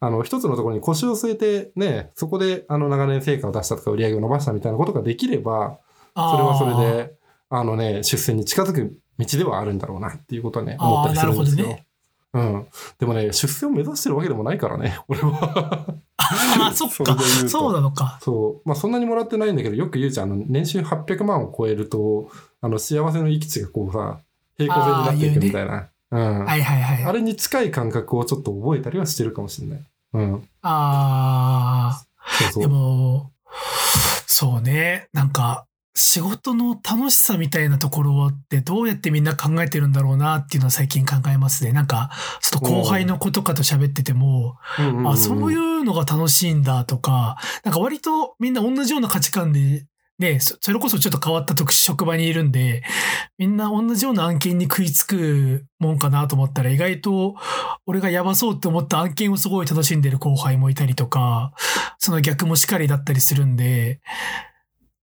Speaker 1: あの、一つのところに腰を据えて、ね、そこで、あの、長年成果を出したとか、売り上げを伸ばしたみたいなことができれば、それはそれで、あのね、出世に近づく道ではあるんだろうなっていうことはね、思ったりするんですよ。
Speaker 2: ね
Speaker 1: うん。でもね、出世を目指してるわけでもないからね、俺は。
Speaker 2: ああ、そっか
Speaker 1: そう。と
Speaker 2: そうなのか。
Speaker 1: そう。まあそんなにもらってないんだけど、よく言うじゃん。あの、年収800万を超えると、あの、幸せの行き地がこうさ、平行線になっていくみたいな。うん。
Speaker 2: はいはいはい。
Speaker 1: あれに近い感覚をちょっと覚えたりはしてるかもしれない。うん。
Speaker 2: ああ、で
Speaker 1: そうそう。
Speaker 2: も、そうね。なんか、仕事の楽しさみたいなところってどうやってみんな考えてるんだろうなっていうのは最近考えますね。なんか、ちょっと後輩の子とかと喋ってても、あ、そういうのが楽しいんだとか、なんか割とみんな同じような価値観で、ね、そそれこそちょっと変わった特殊職場にいるんで、みんな同じような案件に食いつくもんかなと思ったら意外と俺がやばそうって思った案件をすごい楽しんでる後輩もいたりとか、その逆もしかりだったりするんで、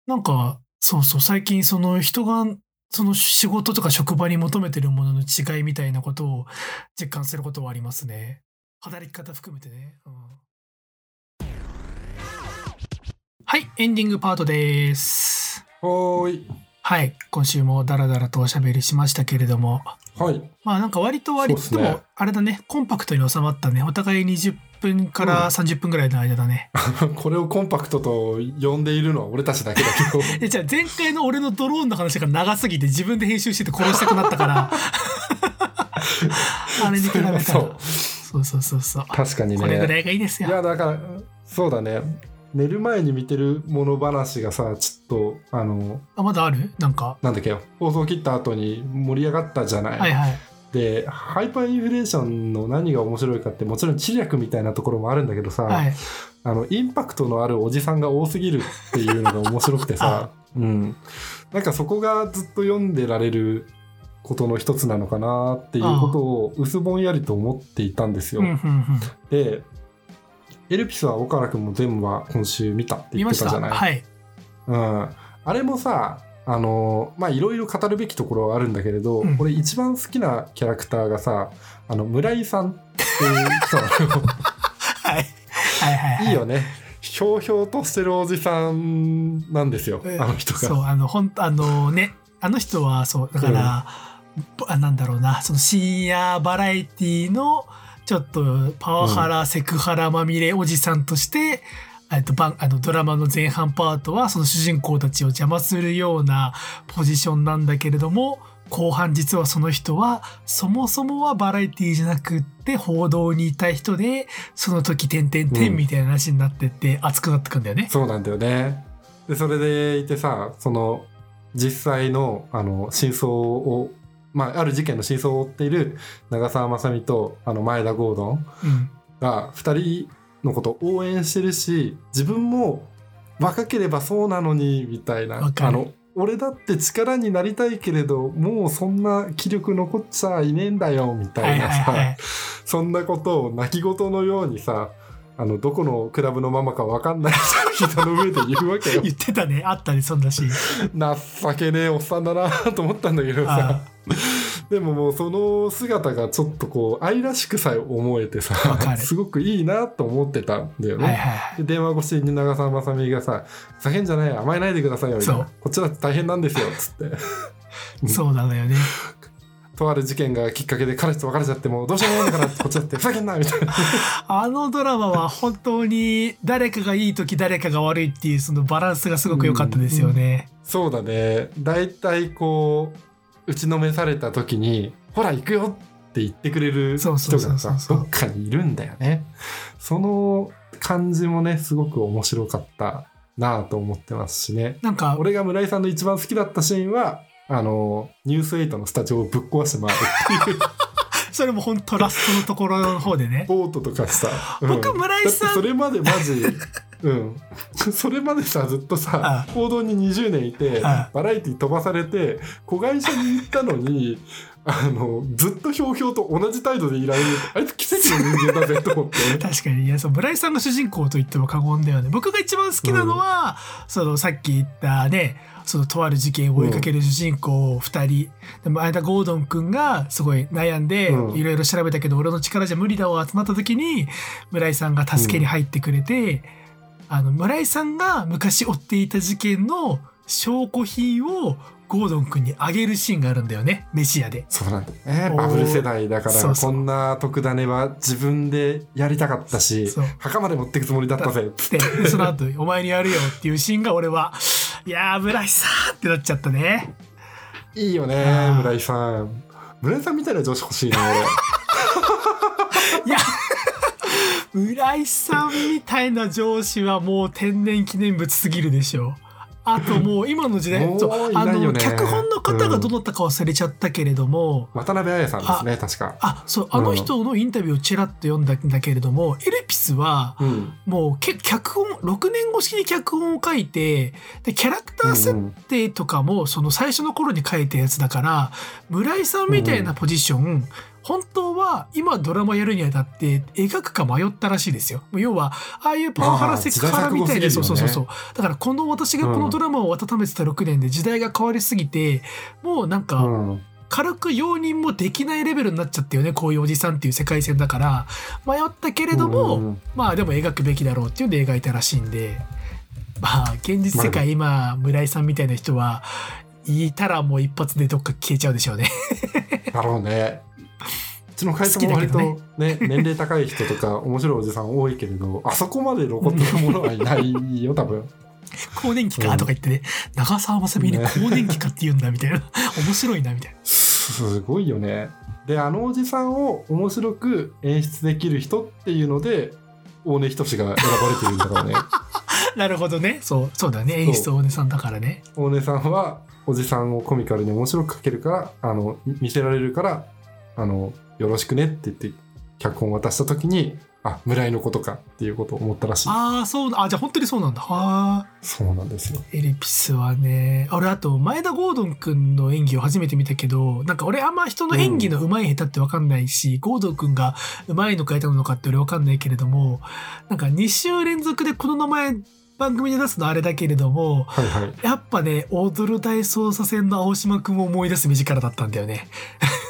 Speaker 2: なんか、そうそう、最近その人がその仕事とか職場に求めてるものの違いみたいなことを実感することはありますね。働き方含めてね。うんはい、エンディングパートです。
Speaker 1: はーい。
Speaker 2: はい、今週もダラダラとおしゃべりしましたけれども、
Speaker 1: はい。
Speaker 2: まあなんか割と割と、
Speaker 1: ね
Speaker 2: もあれだね、コンパクトに収まったね。お互い20分から
Speaker 1: うん
Speaker 2: 30分ぐらいの間だね。
Speaker 1: これをコンパクトと呼んでいるのは俺たちだけだけど。
Speaker 2: えじゃあ前回の俺のドローンの話が長すぎて自分で編集してて殺したくなったから、あれに比べたら。
Speaker 1: そう
Speaker 2: そうそうそうそう。
Speaker 1: 確かにね。
Speaker 2: これぐらいがいいですよ。
Speaker 1: いやだからそうだね寝る前に見てるもの話がさちょっとあの
Speaker 2: あまだある？なんか。
Speaker 1: なんだっけ放送切った後に盛り上がったじゃない、
Speaker 2: はいはい。
Speaker 1: でハイパーインフレーションの何が面白いかってもちろん知略みたいなところもあるんだけどさ、
Speaker 2: はい。
Speaker 1: あのインパクトのあるおじさんが多すぎるっていうのが面白くてさ、うん、なんかそこがずっと読んでられることの一つなのかなっていうことを薄ぼんやりと思っていたんですよ。でエルピスは岡原君も全部は今週見たって
Speaker 2: 見ましたた。
Speaker 1: 言ってじゃない、
Speaker 2: はい。
Speaker 1: うん、あれもさあのまあいろいろ語るべきところはあるんだけれど、
Speaker 2: うん
Speaker 1: 俺一番好きなキャラクターがさあの村井さんっていう人なのよ
Speaker 2: はい。はいはいはい。
Speaker 1: いいよねひょうひょうとしてるおじさんなんですよ、
Speaker 2: え
Speaker 1: あの人が
Speaker 2: そう、あの、ほんあのね、あの人は、そう、だから、あなんだろうな、その深夜バラエティの、ちょっとパワハラ、セクハラまみれおじさんとして、えっと、ばんあのドラマの前半パートはその主人公たちを邪魔するようなポジションなんだけれども後半実はその人はそもそもはバラエティじゃなくって報道にいた人でその時「点々点」みたいな話になってって熱くなってくんだよね。
Speaker 1: そうなんだよねでそれでいてさその実際のあの真相をまあ、ある事件の真相を追っている長澤まさみとあの前田ゴードン
Speaker 2: うん
Speaker 1: が2人のことを応援してるし自分も若ければそうなのにみたいな。あの俺だって力になりたいけれどもうそんな気力残っちゃいねえんだよみた
Speaker 2: はいい
Speaker 1: なさ、
Speaker 2: はいはい。
Speaker 1: そんなことを泣き言のようにさあのどこのクラブのママか分かんない人 の上で言うわけよ。
Speaker 2: 言ってたね。あったねそんなシーン。
Speaker 1: 情けねえおっさんだなと思ったんだけどさ。
Speaker 2: あ
Speaker 1: でももうその姿がちょっとこう愛らしくさえ思えてさすごくいいなと思ってたんだよね。
Speaker 2: はいはい
Speaker 1: 電話越しに長澤まさみがさ「叫んじゃない甘えないでくださいよ」みたいな。
Speaker 2: そう「
Speaker 1: こっちだって大変なんですよ」っつって。
Speaker 2: そうなのよね。
Speaker 1: とある事件がきっかけで彼氏と別れちゃってもどうしようもないんだからこっちだってふざけんなみたいな。
Speaker 2: あのドラマは本当に誰かがいい時誰かが悪いっていうそのバランスがすごく良かったですよね。
Speaker 1: そうだね。大体こう打ちのめされた時に「ほら行くよ」って言ってくれる人がさどっかにいるんだよね。その感じもねすごく面白かったなぁと思ってますしね。
Speaker 2: なんか
Speaker 1: 俺が村井さんの一番好きだったシーンはあのニュース8のスタジオをぶっ壊して回るっていう。
Speaker 2: それも本当ラストのところの方でね。
Speaker 1: ボートとかさ、うん。
Speaker 2: 僕村井さん
Speaker 1: それまでマジうん。それまでさずっとさ
Speaker 2: あ
Speaker 1: 報道に20年いて
Speaker 2: あ
Speaker 1: バラエティ飛ばされて子会社に行ったのに あのずっとひょうひょうと同じ態度でいられる。あいつ奇跡の人間だぜと思って。
Speaker 2: 確かにいやそう村井さんが主人公と言っても過言だよね。僕が一番好きなのは、そのさっき言ったねそのとある事件を追いかける主人公2人、でも間ゴードン君がすごい悩んで
Speaker 1: うん。
Speaker 2: いろいろ調べたけど俺の力じゃ無理だわってなった時に村井さんが助けに入ってくれて、あの村井さんが昔追っていた事件の証拠品をゴードン君にあげるシーンがあるんだよね。メシアで。
Speaker 1: そうなんだよね。バブル世代だからこんな特ダネは自分でやりたかったし墓まで持ってくつもりだったぜ。つって
Speaker 2: その後「お前にやるよ」っていうシーンが俺はいやー村井さんってなっちゃったね。
Speaker 1: いいよね村井さん。村井さんみたいな上司欲しいな俺
Speaker 2: 村井さんみたいな上司はもう天然記念物すぎるでしょ。あともう今の時代
Speaker 1: もう
Speaker 2: そうあの脚本の方がどなたか忘れちゃったけれども、
Speaker 1: 渡辺彩さんですね確か。
Speaker 2: あそうあの人のインタビューをちらっと読んだんだけれども、エルピスは
Speaker 1: うん。
Speaker 2: もうけ脚本6年越しに脚本を書いてでキャラクター設
Speaker 1: うんうん
Speaker 2: 定とかもその最初の頃に書いたやつだから村井さんみたいなポジション、本当は今ドラマやるにあたって描くか迷ったらしいですよ。要は、ああいうパワハラセクハラみたいな、
Speaker 1: ね
Speaker 2: そうそうそうそう。だからこの私がこのドラマを温めてた6年で時代が変わりすぎて、もうなんか、
Speaker 1: うん
Speaker 2: 軽く容認もできないレベルになっちゃったよねこういうおじさんっていう世界線だから迷ったけれども、
Speaker 1: うん
Speaker 2: まあでも描くべきだろうっていうんで描いたらしいんでまあ現実世界今村井さんみたいな人は言いたらもう一発でどっか消えちゃうでしょうね。
Speaker 1: だろうね。うちの会社も割と
Speaker 2: 好き
Speaker 1: ね年齢高い人とか面白いおじさん多いけれど あそこまで露骨なものはいないよ多分。
Speaker 2: 更年期かとか言ってね、長澤まさみに更年期かって言うんだみたいな 面白いなみたいな。
Speaker 1: すごいよね。であのおじさんを面白く演出できる人っていうので大根仁が選ばれてるんだからね。
Speaker 2: なるほどねそうそうだね演出大根さんだからね。
Speaker 1: 大根さんはおじさんをコミカルに面白く描けるからあの見せられるからあのよろしくねって言って脚本を渡した時にあ村井のことかっていうことを思ったらしい
Speaker 2: ああそうあじゃあ本当にそうなんだ。はあ。
Speaker 1: そうなんですよ
Speaker 2: エリピスはね俺あと前田ゴードン君の演技を初めて見たけどなんか俺あんま人の演技の上手い下手って分かんないし、ゴードン君が上手いのか下手なのかって俺分かんないけれどもなんか2週連続でこの名前番組で出すのあれだけれども
Speaker 1: はいはい
Speaker 2: やっぱね踊る大捜査線の青島君を思い出す目力だったんだよね。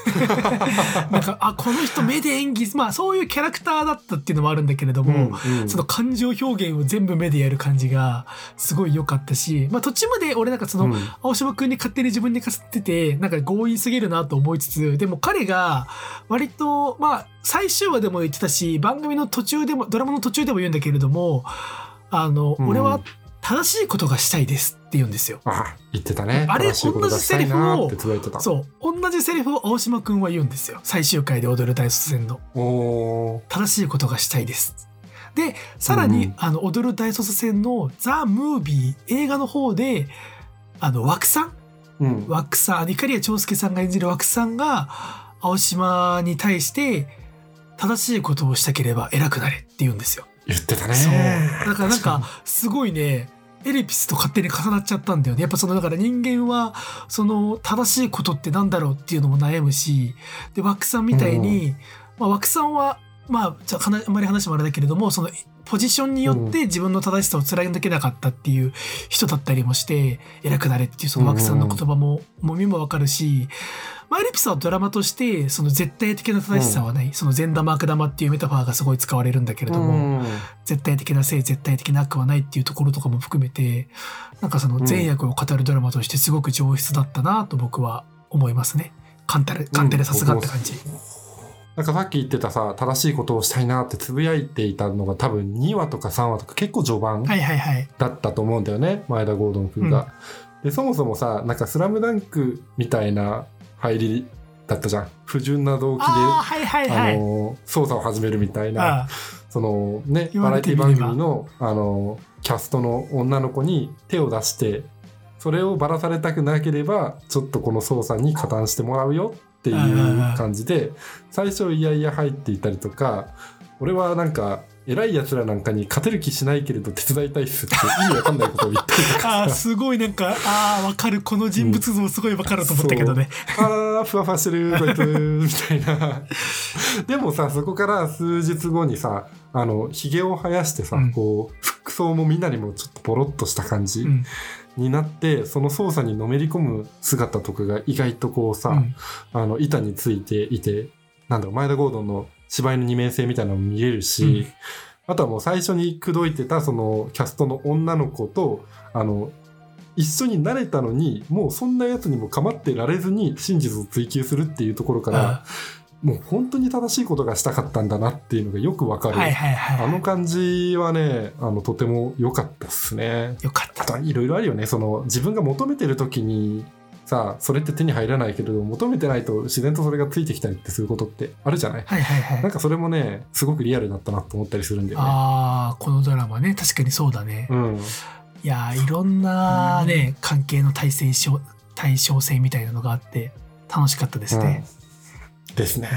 Speaker 2: なんかあこの人目で演技まあそういうキャラクターだったっていうのもあるんだけれども、
Speaker 1: うんうん。
Speaker 2: その感情表現を全部目でやる感じがすごい良かったし、まあ途中まで俺なんかその、
Speaker 1: うん。
Speaker 2: 青島くんに勝手に自分にかすってて、なんか強引すぎるなと思いつつ、でも彼が割と、まあ最終話でも言ってたし、番組の途中でも、ドラマの途中でも言うんだけれども、あの、
Speaker 1: うん。
Speaker 2: 俺は正しいことがしたいですって言うんですよ。
Speaker 1: あ言ってたね
Speaker 2: あれ
Speaker 1: 正しいことがしたいなってつぶやいてた
Speaker 2: そう。同じセリフを青島くんは言うんですよ。最終回で踊る大卒戦の。正しいことがしたいです。で、さらに、
Speaker 1: うん
Speaker 2: あの、踊る大捜査線のザ・ムービー映画の方で、あの、枠さん？
Speaker 1: うん
Speaker 2: 枠さん、碇谷長介さんが演じる枠さんが、青島に対して、正しいことをしたければ偉くなれって言うんですよ。
Speaker 1: 言ってたね
Speaker 2: そう。だからなんか、すごいね、エリピスと勝手に重なっちゃったんだよね。やっぱその、だから人間は、その、正しいことってなんだろうっていうのも悩むし、で、枠さんみたいに、まあ、枠さんは、まあ、じゃあかなあんまり話もあれだけれども、その、ポジションによって自分の正しさを貫けなかったっていう人だったりもして、偉くなれっていうその枠さんの言葉も、もみもわかるし、まあ、エリピスはドラマとして、その絶対的な正しさはない、その善玉悪玉っていうメタファーがすごい使われるんだけれども、
Speaker 1: うん。
Speaker 2: 絶対的な正絶対的な悪はないっていうところとかも含めてなんかその善悪を語るドラマとしてすごく上質だったなと僕は思いますね。カンタレカンテレさすがって感じ。
Speaker 1: なんかさっき言ってたさ正しいことをしたいなってつぶやいていたのが多分2話とか3話とか結構序盤
Speaker 2: はいはいはい。
Speaker 1: だったと思うんだよね前田ゴードン君が。でそもそもさなんか「スラムダンクみたいな入りだったじゃん不純な動機で
Speaker 2: ああはいはいは
Speaker 1: あ
Speaker 2: い。
Speaker 1: の捜査を始めるみたいなそのね
Speaker 2: 言
Speaker 1: バラエティ番組のあのキャストの女の子に手を出してそれをばらされたくなければちょっとこの捜査に加担してもらうよっていう感じで最初いやいや入っていたりとか俺はなんか偉い奴らなんかに勝てる気しないけれど手伝いたいっすって意味わかんないことを言ったりとか。
Speaker 2: ああすごいなんかああわかる。この人物像すごいわかると思ったけどね。
Speaker 1: あーふわふわしてるこいつみたいな。でもさそこから数日後にさあのひげを生やしてさ、
Speaker 2: うん。
Speaker 1: こう服装もみんなにもちょっとボロッとした感じ。
Speaker 2: うん
Speaker 1: になって、その捜査にのめり込む姿とかが意外とこうさ、
Speaker 2: うん。
Speaker 1: あの板についていてなんだろう前田ゴードンの芝居の二面性みたいなのも見れるし、
Speaker 2: うん。
Speaker 1: あとはもう最初に口説いてたそのキャストの女の子とあの一緒になれたのにもうそんなやつにも構ってられずに真実を追求するっていうところから
Speaker 2: あ
Speaker 1: もう本当に正しいことがしたかったんだなっていうのがよくわかる、
Speaker 2: はいはいはい。
Speaker 1: あの感じはねあのとても良かったっすね。
Speaker 2: よかった
Speaker 1: あ。とはいろいろあるよねその自分が求めてる時にさそれって手に入らないけれど求めてないと自然とそれがついてきたりってすることってあるじゃない？
Speaker 2: はいはいはい
Speaker 1: なん。かそれもねすごくリアルだったなと思ったりするんだよね。
Speaker 2: ああこのドラマね確かにそうだね。
Speaker 1: うん、
Speaker 2: いやーいろんなね関係の対戦し対称性みたいなのがあって楽しかったですね。
Speaker 1: うんですね。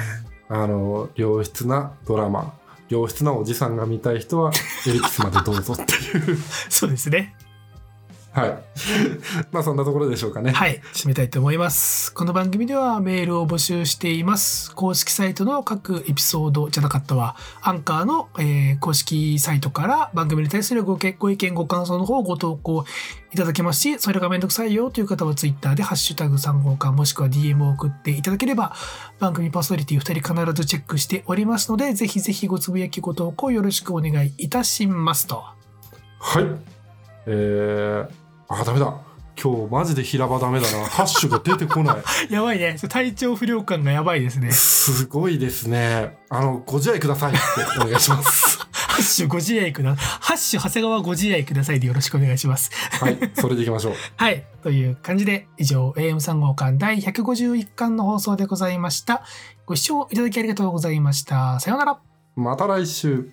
Speaker 1: あの良質なドラマ良質なおじさんが見たい人はエリキスまでどうぞっていう
Speaker 2: そうですね。
Speaker 1: はい。まあそんなところでしょうかね。
Speaker 2: はい、締めたいと思います。この番組ではメールを募集しています。公式サイトの各エピソードじゃなかったわ、アンカーの、えー公式サイトから番組に対するごけご意見、ご感想の方をご投稿いただけますし、それがめんどくさいよという方はツイッターでハッシュタグ3号館もしくは DM を送っていただければ番組パーソナリティ2人必ずチェックしておりますので、ぜひぜひごつぶやきご投稿よろしくお願いいたしますと。
Speaker 1: はい。えー、あ、ダメだ。今日マジで平場ダメだな。ハッシュが出てこない。
Speaker 2: やばいね。体調不良感がやばいですね。
Speaker 1: すごいですね。あの、ご自愛くださいってお願いします。
Speaker 2: ハッシュご自愛くだハッシュ長谷川ご自愛くださいでよろしくお願いします。
Speaker 1: はい、それでいきましょう。
Speaker 2: はい。という感じで、以上、AM3 号館第151巻の放送でございました。ご視聴いただきありがとうございました。さようなら。
Speaker 1: また来週。